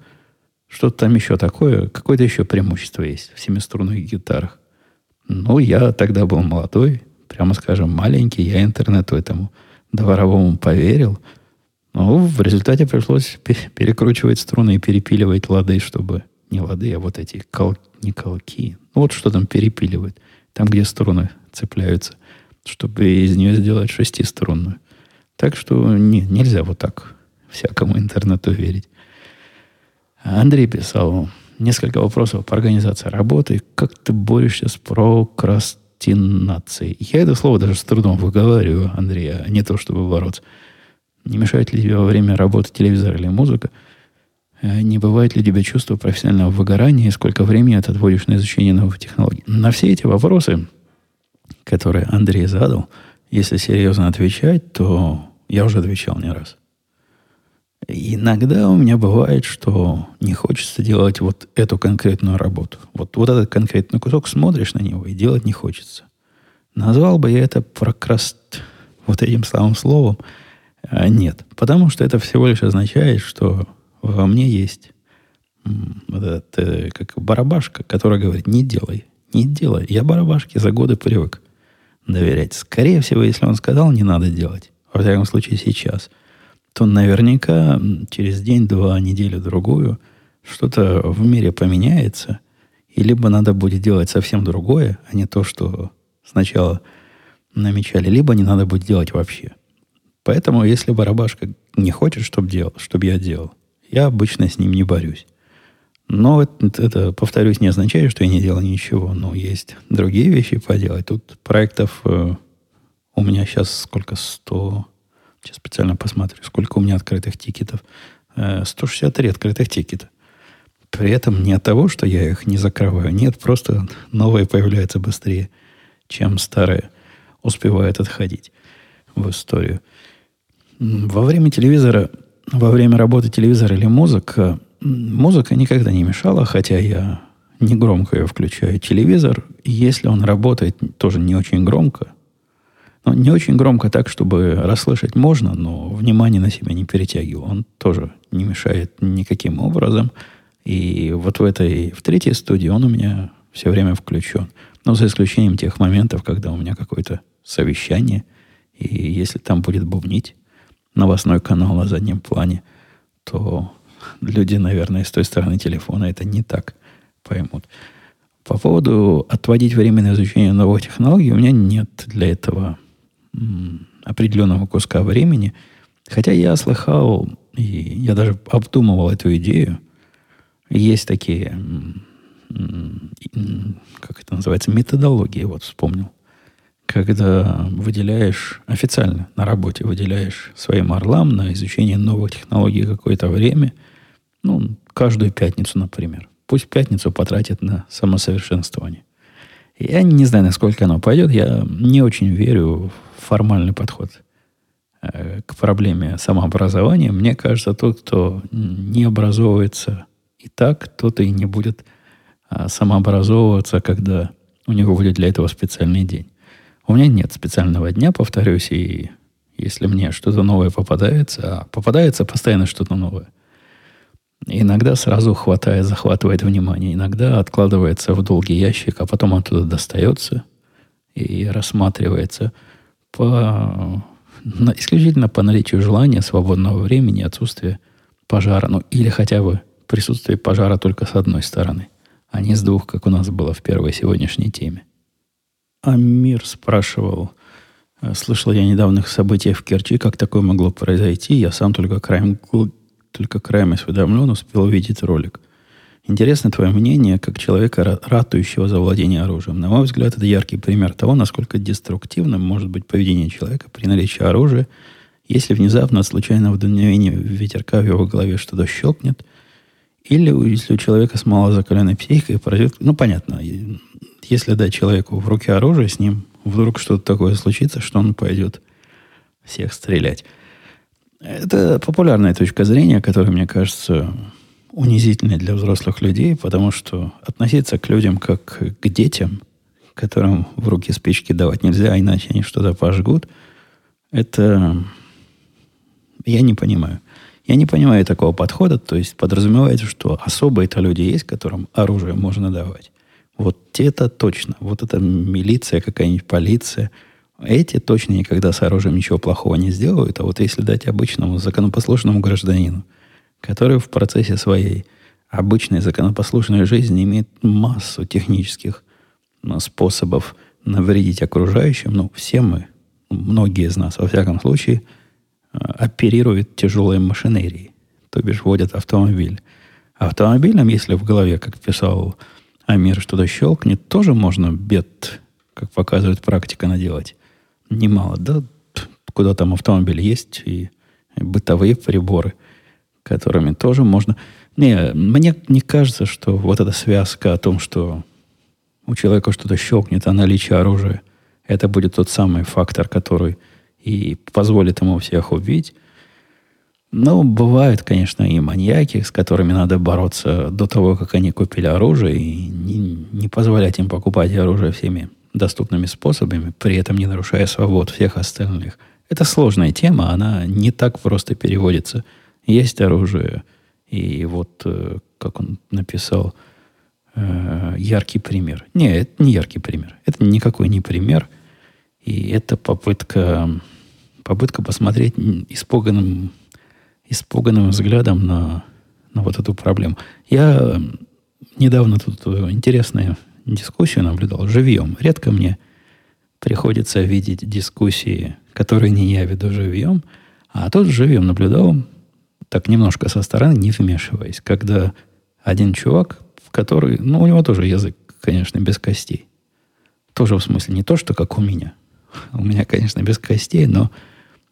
что-то там еще такое, какое-то еще преимущество есть в семиструнных гитарах. Ну, я тогда был молодой, прямо скажем, маленький. Я интернету этому дворовому поверил. Но в результате пришлось перекручивать струны и перепиливать лады, чтобы... Не лады, а вот эти кол, не колки. Ну, вот что там перепиливают. Там, где струны цепляются. Чтобы из нее сделать шестиструнную. Так что не, нельзя вот так всякому интернету верить. Андрей писал, несколько вопросов по организации работы. Как ты борешься с прокрастинацией? Я это слово даже с трудом выговариваю, Андрей, а не то, чтобы бороться. Не мешает ли тебе во время работы телевизор или музыка? Э, не бывает ли тебе чувство профессионального выгорания? И сколько времени ты отводишь на изучение новых технологий? На все эти вопросы, которые Андрей задал, если серьезно отвечать, то я уже отвечал не раз. Иногда у меня бывает, что не хочется делать вот эту конкретную работу. Вот, вот этот конкретный кусок, смотришь на него и делать не хочется. Назвал бы я это прокраст вот этим самым словом. А нет. Потому что это всего лишь означает, что во мне есть вот этот, э, как барабашка, которая говорит, не делай, не делай. Я барабашке за годы привык доверять. Скорее всего, если он сказал, не надо делать. Во всяком случае, сейчас – то наверняка через день, два, неделю, другую что-то в мире поменяется, и либо надо будет делать совсем другое, а не то, что сначала намечали, либо не надо будет делать вообще. Поэтому, если барабашка не хочет, чтобы делал, чтобы я делал, я обычно с ним не борюсь. Но это, это, повторюсь, не означает, что я не делал ничего. Но есть другие вещи поделать. Тут проектов э, у меня сейчас сколько? 100, Сейчас специально посмотрю, сколько у меня открытых тикетов. 163 э, открытых тикета. При этом не от того, что я их не закрываю. Нет, просто новые появляются быстрее, чем старые успевают отходить в историю. Во время телевизора, во время работы телевизора или музыка, музыка никогда не мешала, хотя я не громко ее включаю. Телевизор, если он работает тоже не очень громко, ну, не очень громко так, чтобы расслышать можно, но внимание на себя не перетягивал. Он тоже не мешает никаким образом. И вот в этой, в третьей студии он у меня все время включен. Но за исключением тех моментов, когда у меня какое-то совещание, и если там будет бубнить новостной канал на заднем плане, то люди, наверное, с той стороны телефона это не так поймут. По поводу отводить время на изучение новых технологий, у меня нет для этого определенного куска времени. Хотя я слыхал, и я даже обдумывал эту идею. Есть такие, как это называется, методологии, вот вспомнил. когда выделяешь официально на работе, выделяешь своим орлам на изучение новых технологий какое-то время, ну, каждую пятницу, например. Пусть пятницу потратит на самосовершенствование. Я не знаю, насколько оно пойдет. Я не очень верю в формальный подход э, к проблеме самообразования. Мне кажется, тот, кто не образовывается и так, тот и не будет а, самообразовываться, когда у него будет для этого специальный день. У меня нет специального дня, повторюсь, и если мне что-то новое попадается, а попадается постоянно что-то новое, иногда сразу хватает, захватывает внимание, иногда откладывается в долгий ящик, а потом оттуда достается и рассматривается по, исключительно по наличию желания, свободного времени, отсутствия пожара, ну или хотя бы присутствие пожара только с одной стороны, а не с двух, как у нас было в первой сегодняшней теме. Амир спрашивал, э, слышал я недавних событий в Керчи, как такое могло произойти. Я сам только краем, только краем осведомлен, успел увидеть ролик. Интересно твое мнение, как человека, ратующего за владение оружием. На мой взгляд, это яркий пример того, насколько деструктивным может быть поведение человека при наличии оружия, если внезапно от случайного дуновения ветерка в его голове что-то щелкнет, или если у человека с малозакаленной психикой произойдет... Ну, понятно, если дать человеку в руки оружие, с ним вдруг что-то такое случится, что он пойдет всех стрелять. Это популярная точка зрения, которая, мне кажется, унизительной для взрослых людей, потому что относиться к людям как к детям, которым в руки спички давать нельзя, а иначе они что-то пожгут, это я не понимаю. Я не понимаю такого подхода, то есть подразумевается, что особо это люди есть, которым оружие можно давать. Вот это точно. Вот это милиция, какая-нибудь полиция. Эти точно никогда с оружием ничего плохого не сделают. А вот если дать обычному законопослушному гражданину, который в процессе своей обычной законопослушной жизни имеет массу технических ну, способов навредить окружающим, ну, все мы, многие из нас, во всяком случае, э, оперируют тяжелой машинерией, то бишь водят автомобиль. Автомобилем, если в голове, как писал а мир что-то щелкнет, тоже можно бед, как показывает практика, наделать. Немало. Да, куда там автомобиль есть и бытовые приборы, которыми тоже можно... Не, мне не кажется, что вот эта связка о том, что у человека что-то щелкнет, а наличие оружия, это будет тот самый фактор, который и позволит ему всех убить. Ну, бывают, конечно, и маньяки, с которыми надо бороться до того, как они купили оружие, и не, не позволять им покупать оружие всеми доступными способами, при этом не нарушая свобод всех остальных. Это сложная тема, она не так просто переводится. Есть оружие, и вот, э, как он написал, э, яркий пример. Не, это не яркий пример. Это никакой не пример. И это попытка, попытка посмотреть испуганным испуганным взглядом на, на вот эту проблему. Я недавно тут э, интересную дискуссию наблюдал живьем. Редко мне приходится видеть дискуссии, которые не я веду живьем, а тут живьем наблюдал, так немножко со стороны, не вмешиваясь, когда один чувак, который, ну, у него тоже язык, конечно, без костей. Тоже в смысле не то, что как у меня. <laughs> У меня, конечно, без костей, но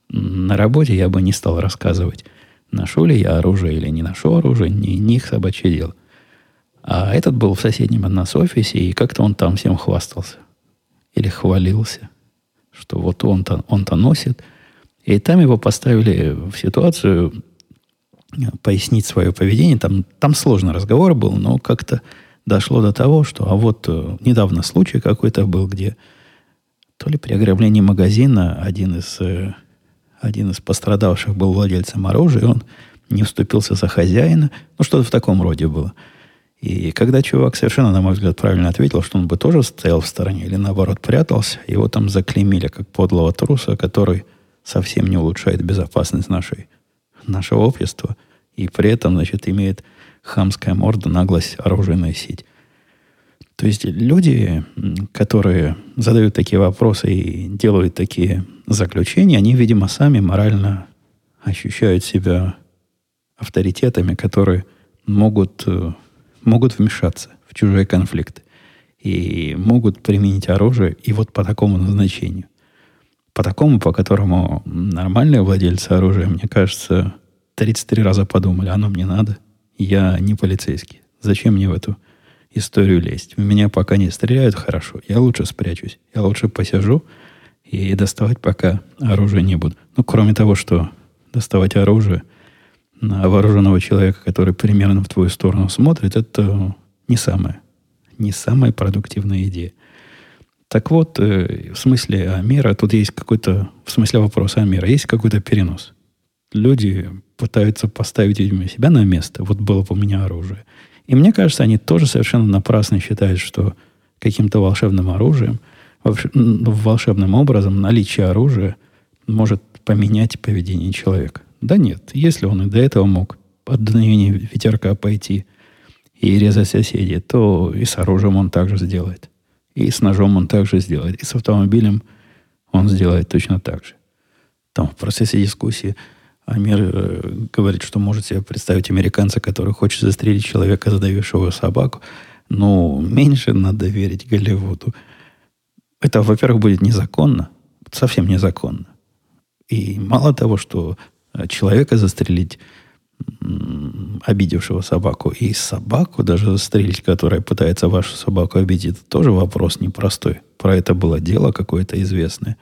на работе я бы не стал рассказывать Ношу ли я оружие или не ношу оружие, не, не их собачье дело. А этот был в соседнем от нас офисе, и как-то он там всем хвастался. Или хвалился, что вот он-то, он-то носит. И там его поставили в ситуацию э, пояснить свое поведение. Там, там сложный разговор был, но как-то дошло до того, что а вот э, недавно случай какой-то был, где то ли при ограблении магазина один из э, один из пострадавших был владельцем оружия, и он не вступился за хозяина. Ну, что-то в таком роде было. И когда чувак совершенно, на мой взгляд, правильно ответил, что он бы тоже стоял в стороне или, наоборот, прятался, его там заклеймили как подлого труса, который совсем не улучшает безопасность нашей, нашего общества и при этом, значит, имеет хамская морда, наглость оружие носить. То есть люди, которые задают такие вопросы и делают такие заключения, они, видимо, сами морально ощущают себя авторитетами, которые могут, э, могут вмешаться в чужие конфликты. и могут применить оружие и вот по такому назначению. По такому, по которому нормальные владельцы оружия, мне кажется, 33 раза подумали, оно мне надо, я не полицейский. Зачем мне в эту историю лезть? У меня пока не стреляют хорошо, я лучше спрячусь, я лучше посижу и доставать пока оружие не буду. Ну, кроме того, что доставать оружие на вооруженного человека, который примерно в твою сторону смотрит, это не самое, не самая продуктивная идея. Так вот, э, в смысле Амира, тут есть какой-то, в смысле вопроса Амира, есть какой-то перенос. Люди пытаются поставить, видимо, себя на место. Вот было бы у меня оружие. И мне кажется, они тоже совершенно напрасно считают, что каким-то волшебным оружием, волшебным образом наличие оружия может поменять поведение человека. Да нет, если он и до этого мог от дуновения ветерка пойти и резать соседей, то и с оружием он также сделает. И с ножом он также сделает. И с автомобилем он сделает точно так же. Там в процессе дискуссии Амир э, говорит, что может себе представить американца, который хочет застрелить человека, задавившего собаку. Но меньше надо верить Голливуду. Это, во-первых, будет незаконно. Совсем незаконно. И мало того, что человека застрелить, обидевшего собаку, и собаку даже застрелить, которая пытается вашу собаку обидеть, это тоже вопрос непростой. Про это было дело какое-то известное.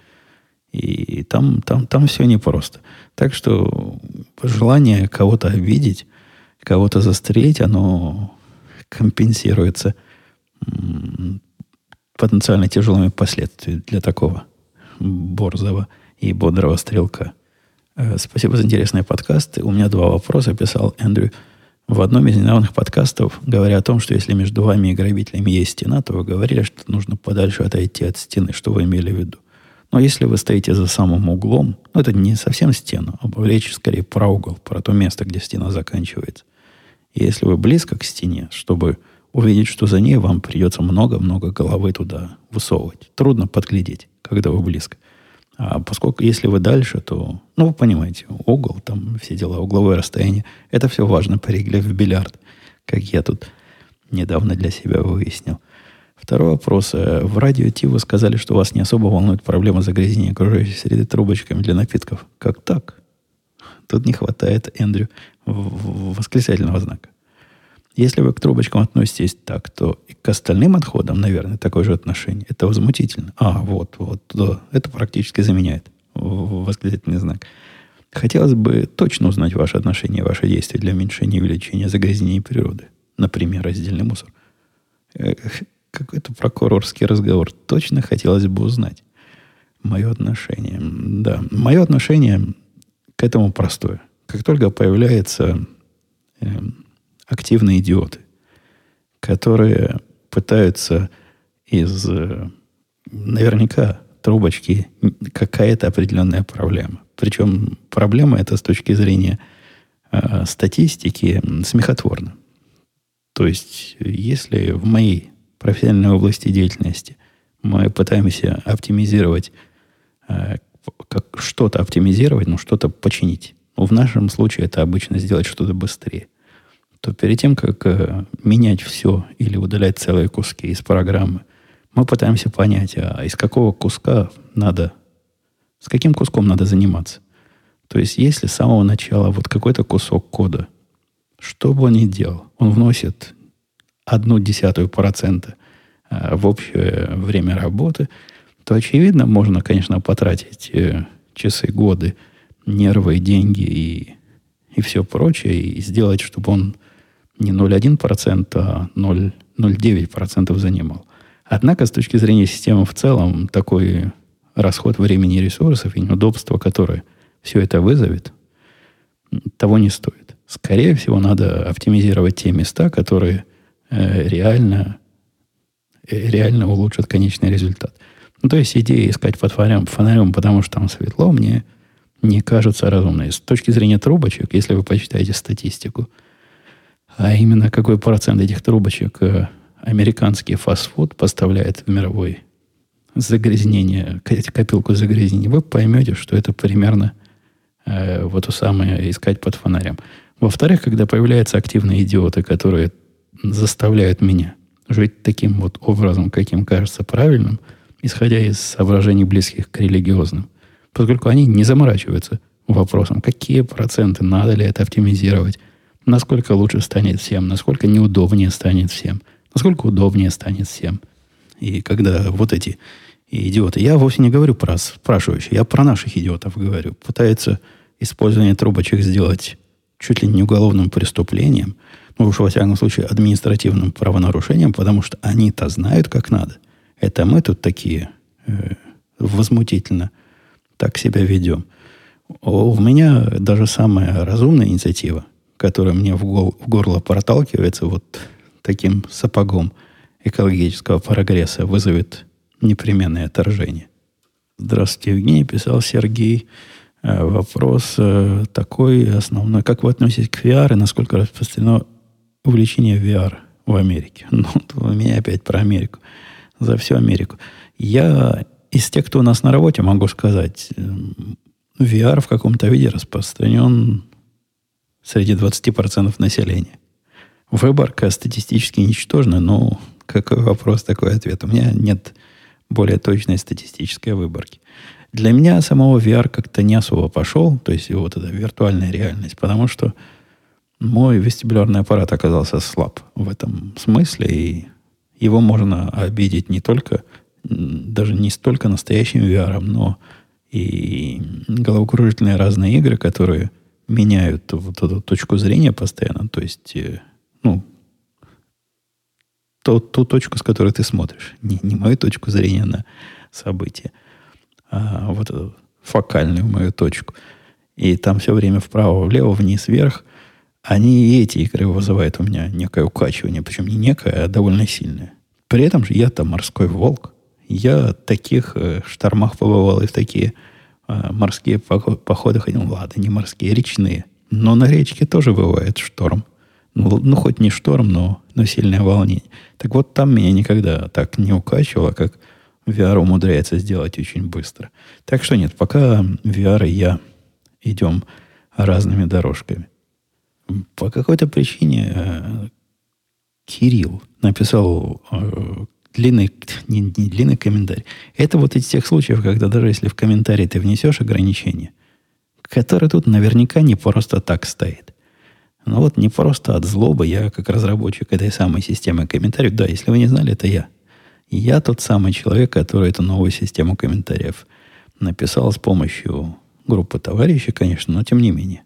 И там, там, там все непросто. Так что желание кого-то обидеть, кого-то застрелить, оно компенсируется потенциально тяжелыми последствиями для такого борзого и бодрого стрелка. Э, спасибо за интересные подкасты. У меня два вопроса, писал Эндрю. В одном из недавних подкастов, говоря о том, что если между вами и грабителями есть стена, то вы говорили, что нужно подальше отойти от стены. Что вы имели в виду? Но если вы стоите за самым углом, ну, это не совсем стену, а речь скорее про угол, про то место, где стена заканчивается. И если вы близко к стене, чтобы увидеть, что за ней, вам придется много-много головы туда высовывать. Трудно подглядеть, когда вы близко. А поскольку если вы дальше, то, ну, вы понимаете, угол, там все дела, угловое расстояние, это все важно при игре в бильярд, как я тут недавно для себя выяснил. Второй вопрос. Э, в радио Ти вы сказали, что вас не особо волнует проблема загрязнения окружающей среды трубочками для напитков. Как так? Тут не хватает, Эндрю, восклицательного знака. Если вы к трубочкам относитесь так, то и к остальным отходам, наверное, такое же отношение. Это возмутительно. А, вот, вот, да, это практически заменяет восклицательный знак. Хотелось бы точно узнать ваше отношение, ваши действия для уменьшения и увеличения загрязнения природы. Например, раздельный мусор. Какой-то прокурорский разговор. Точно хотелось бы узнать мое отношение. Да, мое отношение к этому простое. Как только появляется эм, активные идиоты, которые пытаются из наверняка трубочки какая-то определенная проблема. Причем проблема эта с точки зрения э, статистики смехотворна. То есть, если в моей профессиональной области деятельности мы пытаемся оптимизировать, э, как что-то оптимизировать, ну, что-то починить. Ну, в нашем случае это обычно сделать что-то быстрее – то перед тем, как э, менять все или удалять целые куски из программы, мы пытаемся понять, а из какого куска надо, с каким куском надо заниматься. То есть, если с самого начала вот какой-то кусок кода, что бы он ни делал, он вносит одну десятую процента э, в общее время работы, то, очевидно, можно, конечно, потратить э, часы, годы, нервы, деньги и, и все прочее, и сделать, чтобы он не 0,1%, а 0,09% занимал. Однако, с точки зрения системы в целом, такой расход времени и ресурсов и неудобства, которое все это вызовет, того не стоит. Скорее всего, надо оптимизировать те места, которые э, реально, э, реально улучшат конечный результат. Ну, то есть идея искать под фонарем, фонарем, потому что там светло, мне не кажется разумной. С точки зрения трубочек, если вы почитаете статистику – а именно какой процент этих трубочек э, американский фастфуд поставляет в мировой загрязнение, копилку загрязнений, вы поймете, что это примерно э, вот то самое искать под фонарем. Во-вторых, когда появляются активные идиоты, которые заставляют меня жить таким вот образом, каким кажется правильным, исходя из соображений близких к религиозным. Поскольку они не заморачиваются вопросом, какие проценты, надо ли это оптимизировать, насколько лучше станет всем, насколько неудобнее станет всем, насколько удобнее станет всем. И когда вот эти идиоты, я вовсе не говорю про спрашивающих, я про наших идиотов говорю, пытаются использование трубочек сделать чуть ли не уголовным преступлением, ну уж во всяком случае административным правонарушением, потому что они-то знают, как надо. Это мы тут такие э, возмутительно так себя ведем. У меня даже самая разумная инициатива, которая мне в, гол, в горло проталкивается вот таким сапогом экологического прогресса, вызовет непременное отторжение. Здравствуйте, Евгений, писал Сергей. Э, вопрос э, такой основной. Как вы относитесь к VR и насколько распространено увлечение VR в Америке? <laughs> Ну, у меня опять про Америку. За всю Америку. Я из тех, кто у нас на работе, могу сказать, VR в каком-то виде распространен среди 20% населения. Выборка статистически ничтожна, но какой вопрос, такой ответ. У меня нет более точной статистической выборки. Для меня самого VR как-то не особо пошел, то есть вот эта виртуальная реальность, потому что мой вестибулярный аппарат оказался слаб в этом смысле, и его можно обидеть не только, даже не столько настоящим VR, но и головокружительные разные игры, которые меняют вот эту точку зрения постоянно, то есть, э, ну, ту, ту точку, с которой ты смотришь, не, не мою точку зрения на события, а вот эту фокальную мою точку. И там все время вправо, влево, вниз, вверх. Они и эти игры вызывают у меня некое укачивание, причем не некое, а довольно сильное. При этом же я там морской волк. Я в таких э, штормах побывал и в такие э, морские походы ходил. Ладно, не морские, речные. Но на речке тоже бывает шторм. Ну, ну хоть не шторм, но, но сильное волнение. Так вот, там меня никогда так не укачивало, как VR умудряется сделать очень быстро. Так что нет, пока VR и я идем разными дорожками. По какой-то причине э, Кирилл написал э, длинный, не, не длинный комментарий. Это вот из тех случаев, когда даже если в комментарий ты внесешь ограничение, которое тут наверняка не просто так стоит. Ну вот не просто от злобы, я как разработчик этой самой системы комментариев, да, если вы не знали, это я. Я тот самый человек, который эту новую систему комментариев написал с помощью группы товарищей, конечно, но тем не менее.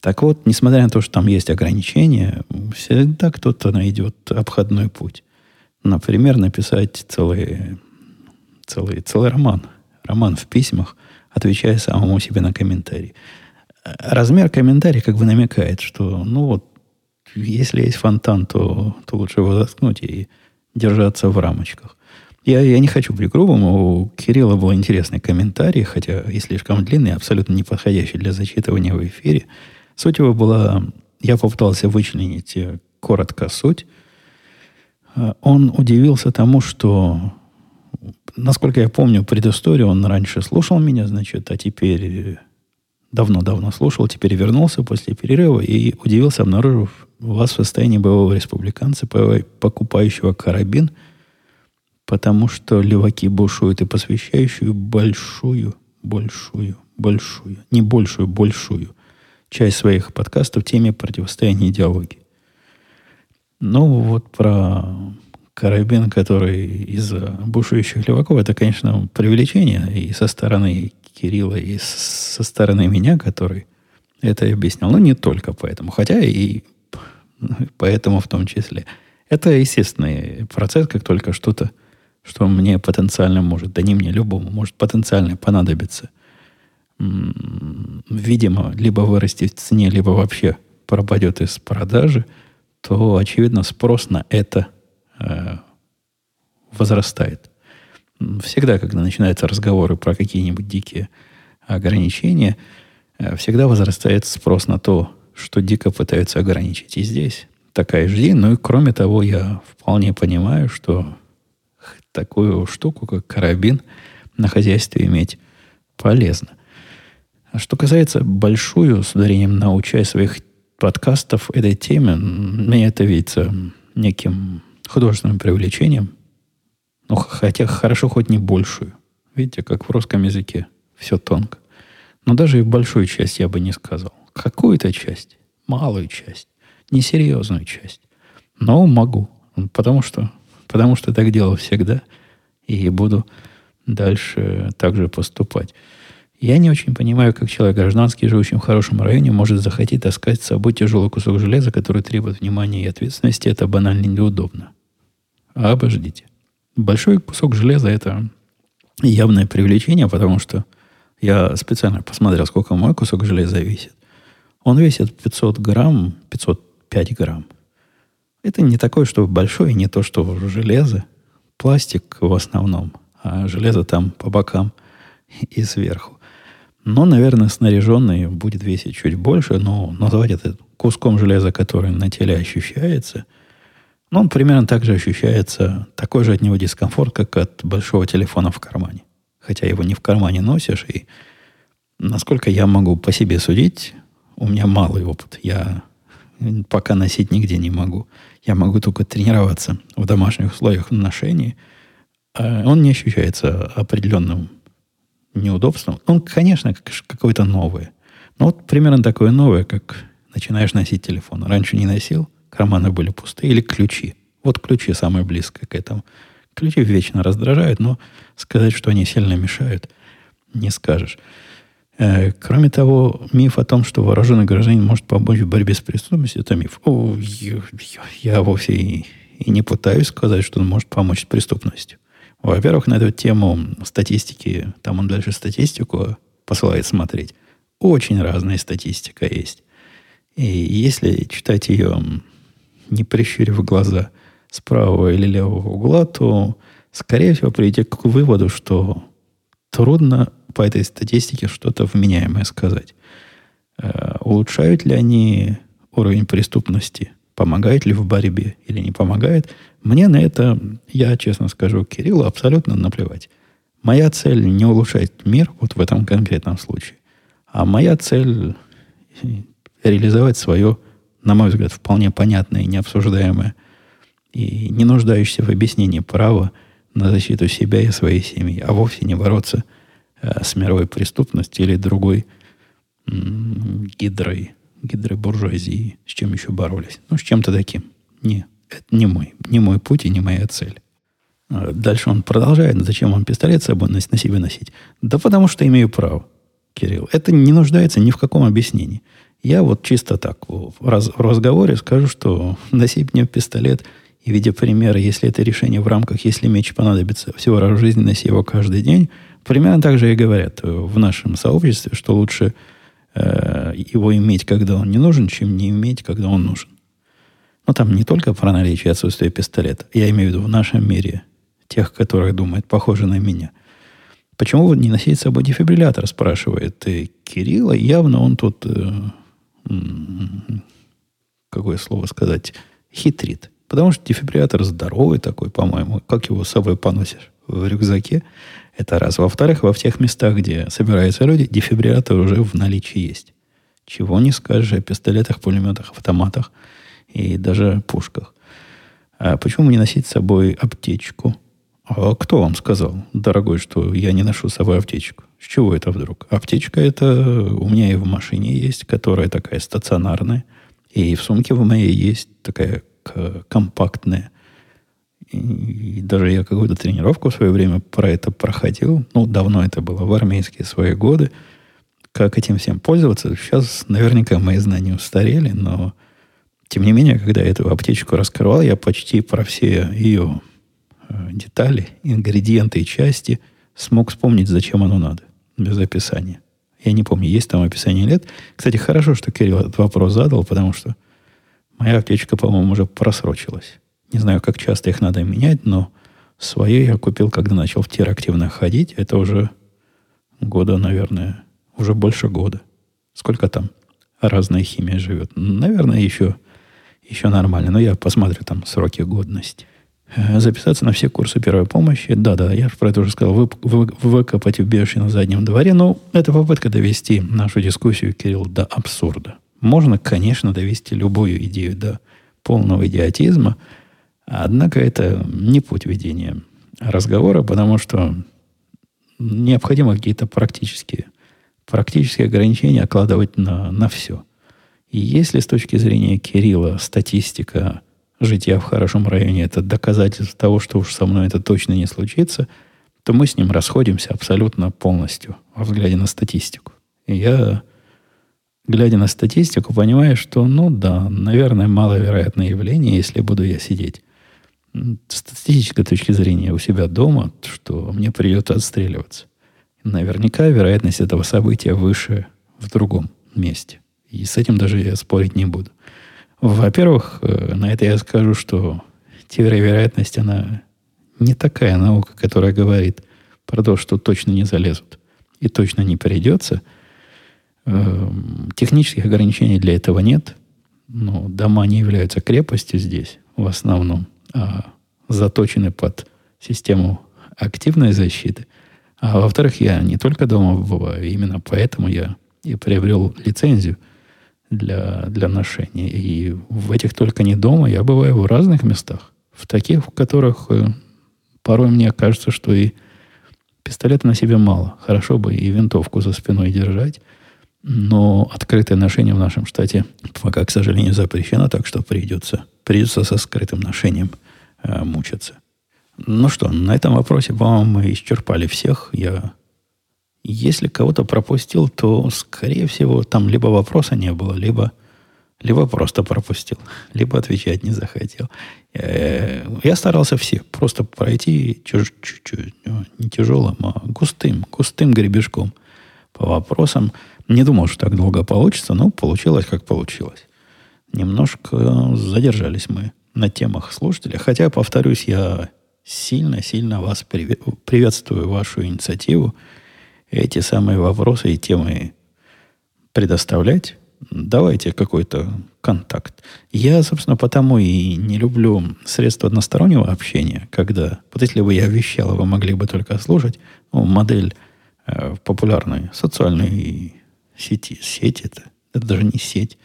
Так вот, несмотря на то, что там есть ограничения, всегда кто-то найдет обходной путь. Например, написать целый, целый, целый роман. Роман в письмах, отвечая самому себе на комментарий. Размер комментария как бы намекает, что, ну вот, если есть фонтан, то, то лучше его заткнуть и держаться в рамочках. Я, я не хочу быть грубым, у Кирилла был интересный комментарий, хотя и слишком длинный, абсолютно не подходящий для зачитывания в эфире. Суть его была, я попытался вычленить э, коротко суть. Э, он удивился тому, что, насколько я помню предысторию, он раньше слушал меня, значит, а теперь давно-давно слушал, теперь вернулся после перерыва и удивился, обнаружив вас в состоянии боевого республиканца, покупающего карабин, потому что леваки бушуют и посвящающую большую, большую, большую, не большую, большую часть своих подкастов теме противостояния идеологии. Ну, вот про карабин, который из бушующих леваков, это, конечно, привлечение и со стороны Кирилла, и со стороны меня, который это объяснял. Но не только поэтому. Хотя и поэтому в том числе. Это естественный процесс, как только что-то, что мне потенциально может, да не мне, любому, может потенциально понадобиться. Видимо, либо вырастет в цене, либо вообще пропадет из продажи, то, очевидно, спрос на это э, возрастает. Всегда, когда начинаются разговоры про какие-нибудь дикие ограничения, э, всегда возрастает спрос на то, что дико пытаются ограничить. И здесь такая же Ну и кроме того, я вполне понимаю, что такую штуку, как карабин, на хозяйстве иметь полезно. А что касается большую, с ударением на часть своих подкастов этой теме, мне это видится неким художественным привлечением. Ну, хотя хорошо хоть не большую. Видите, как в русском языке все тонко. Но даже и большую часть я бы не сказал. Какую-то часть, малую часть, несерьезную часть. Но могу, потому что, потому что так делал всегда. И буду дальше также поступать. Я не очень понимаю, как человек гражданский, живущий в хорошем районе, может захотеть таскать с собой тяжелый кусок железа, который требует внимания и ответственности. Это банально неудобно. А обождите. Большой кусок железа – это явное привлечение, потому что я специально посмотрел, сколько мой кусок железа весит. Он весит 500 грамм, 505 грамм. Это не такое, что большое, не то, что железо. Пластик в основном, а железо там по бокам и сверху. Но, наверное, снаряженный будет весить чуть больше, но назвать это куском железа, который на теле ощущается, ну, он примерно так же ощущается, такой же от него дискомфорт, как от большого телефона в кармане. Хотя его не в кармане носишь, и насколько я могу по себе судить, у меня малый опыт. Я пока носить нигде не могу. Я могу только тренироваться в домашних условиях в ношении. А он не ощущается определенным неудобством. Он, конечно, какое-то новое. Но вот примерно такое новое, как начинаешь носить телефон. Раньше не носил, карманы были пустые, или ключи. Вот ключи самое близкое к этому. Ключи вечно раздражают, но сказать, что они сильно мешают, не скажешь. Э, кроме того, миф о том, что вооруженный гражданин может помочь в борьбе с преступностью, это миф. О, я, я вовсе и, и не пытаюсь сказать, что он может помочь с преступностью. Во-первых, на эту тему статистики, там он дальше статистику посылает смотреть. Очень разная статистика есть. И если читать ее, не прищурив глаза с правого или левого угла, то, скорее всего, прийти к выводу, что трудно по этой статистике что-то вменяемое сказать. Э, улучшают ли они уровень преступности? Помогает ли в борьбе или не помогает? Мне на это, я честно скажу, Кириллу абсолютно наплевать. Моя цель не улучшать мир вот в этом конкретном случае. А моя цель реализовать свое, на мой взгляд, вполне понятное и необсуждаемое и не нуждающееся в объяснении право на защиту себя и своей семьи, а вовсе не бороться э, с мировой преступностью или другой гидрой буржуазии, с чем еще боролись. Ну, с чем-то таким. Не, это не мой, не мой путь и не моя цель. А дальше он продолжает. Зачем вам пистолет с собой на, на себе носить? Да потому что имею право, Кирилл. Это не нуждается ни в каком объяснении. Я вот чисто так в, раз, в разговоре скажу, что носить мне пистолет и видя примеры, если это решение в рамках, если меч понадобится всего раз в жизни, носи его каждый день, примерно так же и говорят в нашем сообществе, что лучше э, его иметь, когда он не нужен, чем не иметь, когда он нужен. Но там не только про наличие и отсутствие пистолета. Я имею в виду в нашем мире тех, которые думают, похожи на меня. Почему вы не носить с собой дефибриллятор, спрашивает и Кирилла. Явно он тут, э, какое слово сказать, хитрит. Потому что дефибриллятор здоровый такой, по-моему. Как его с собой поносишь? В рюкзаке. Это раз. Во-вторых, во всех местах, где собираются люди, дефибриллятор уже в наличии есть. Чего не скажешь о пистолетах, пулеметах, автоматах – и даже пушках. А почему не носить с собой аптечку? А кто вам сказал, дорогой, что я не ношу с собой аптечку? С чего это вдруг? Аптечка это у меня и в машине есть, которая такая стационарная. И в сумке в моей есть такая компактная. И даже я какую-то тренировку в свое время про это проходил. Ну, давно это было, в армейские свои годы. Как этим всем пользоваться? Сейчас наверняка мои знания устарели, но тем не менее, когда я эту аптечку раскрывал, я почти про все ее э, детали, ингредиенты и части смог вспомнить, зачем оно надо, без описания. Я не помню, есть там описание или нет. Кстати, хорошо, что Кирилл этот вопрос задал, потому что моя аптечка, по-моему, уже просрочилась. Не знаю, как часто их надо менять, но свое я купил, когда начал в тир активно ходить. Это уже года, наверное, уже больше года. Сколько там разная химия живет? Наверное, еще еще нормально. Но я посмотрю там сроки годности. Э, записаться на все курсы первой помощи. Да-да, я про это уже сказал. Вы, вы, выкопать убежище на заднем дворе. Но это попытка довести нашу дискуссию, Кирилл, до абсурда. Можно, конечно, довести любую идею до полного идиотизма. Однако это не путь ведения разговора, потому что необходимо какие-то практические, практические ограничения окладывать на, на все. И если с точки зрения Кирилла статистика жития в хорошем районе это доказательство того, что уж со мной это точно не случится, то мы с ним расходимся абсолютно полностью во взгляде на статистику. И я, глядя на статистику, понимаю, что, ну да, наверное, маловероятное явление, если буду я сидеть с статистической точки зрения у себя дома, что мне придется отстреливаться. Наверняка вероятность этого события выше в другом месте. И с этим даже я спорить не буду. Во-первых, э, на это я скажу, что теория вероятности, она не такая наука, которая говорит про то, что точно не залезут и точно не придется. Эм, технических ограничений для этого нет. Но дома не являются крепостью здесь в основном а, заточены под систему активной защиты. А во-вторых, я не только дома бываю, именно поэтому я и приобрел лицензию для, для ношения. И в этих только не дома, я бываю в разных местах. В таких, в которых э, порой мне кажется, что и пистолета на себе мало. Хорошо бы и винтовку за спиной держать. Но открытое ношение в нашем штате пока, к сожалению, запрещено, так что придется, придется со скрытым ношением э, мучиться. Ну что, на этом вопросе, по-моему, мы исчерпали всех. Я, если кого-то пропустил, то, скорее всего, там либо вопроса не было, либо, либо просто пропустил, <laughs> либо отвечать не захотел. Э, я старался все просто пройти чуть-чуть, ну, не тяжелым, а густым, густым гребешком по вопросам. Не думал, что так долго получится, но получилось, как получилось. Немножко задержались мы на темах слушателя. Хотя, повторюсь, я сильно-сильно вас приветствую, вашу инициативу. Эти самые вопросы и темы предоставлять. Давайте какой-то контакт. Я, собственно, потому и не люблю средства одностороннего общения, когда, вот если бы я вещал, вы могли бы только слушать, ну, модель э, популярной социальной сети, сеть это, это даже не сеть,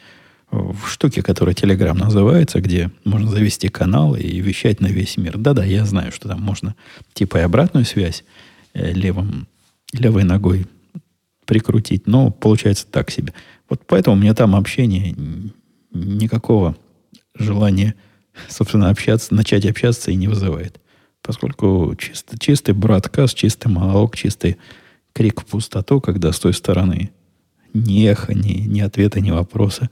в штуке, которая Telegram называется, где можно завести канал и вещать на весь мир. Да-да, я знаю, что там можно типа и обратную связь э, левым, левой ногой прикрутить, но получается так себе. Вот поэтому у меня там общение никакого желания, собственно, общаться, начать общаться и не вызывает. Поскольку чисто, чистый браткаст, чистый монолог, чистый крик в пустоту, когда с той стороны ни эхо, ни, ни ответа, ни вопроса,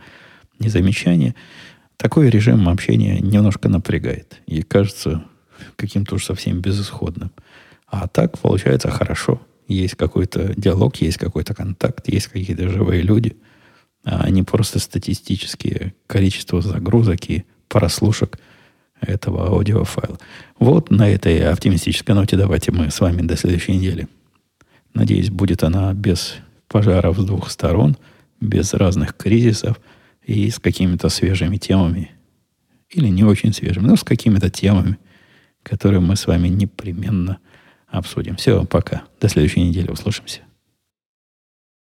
ни замечания. Такой режим общения немножко напрягает и кажется каким-то уж совсем безысходным. А так получается хорошо. Есть какой-то диалог, есть какой-то контакт, есть какие-то живые люди, а не просто статистические количество загрузок и прослушек этого аудиофайла. Вот на этой оптимистической ноте давайте мы с вами до следующей недели. Надеюсь, будет она без пожаров с двух сторон, без разных кризисов и с какими-то свежими темами. Или не очень свежими, но с какими-то темами, которые мы с вами непременно обсудим. Все, пока. До следующей недели услышимся.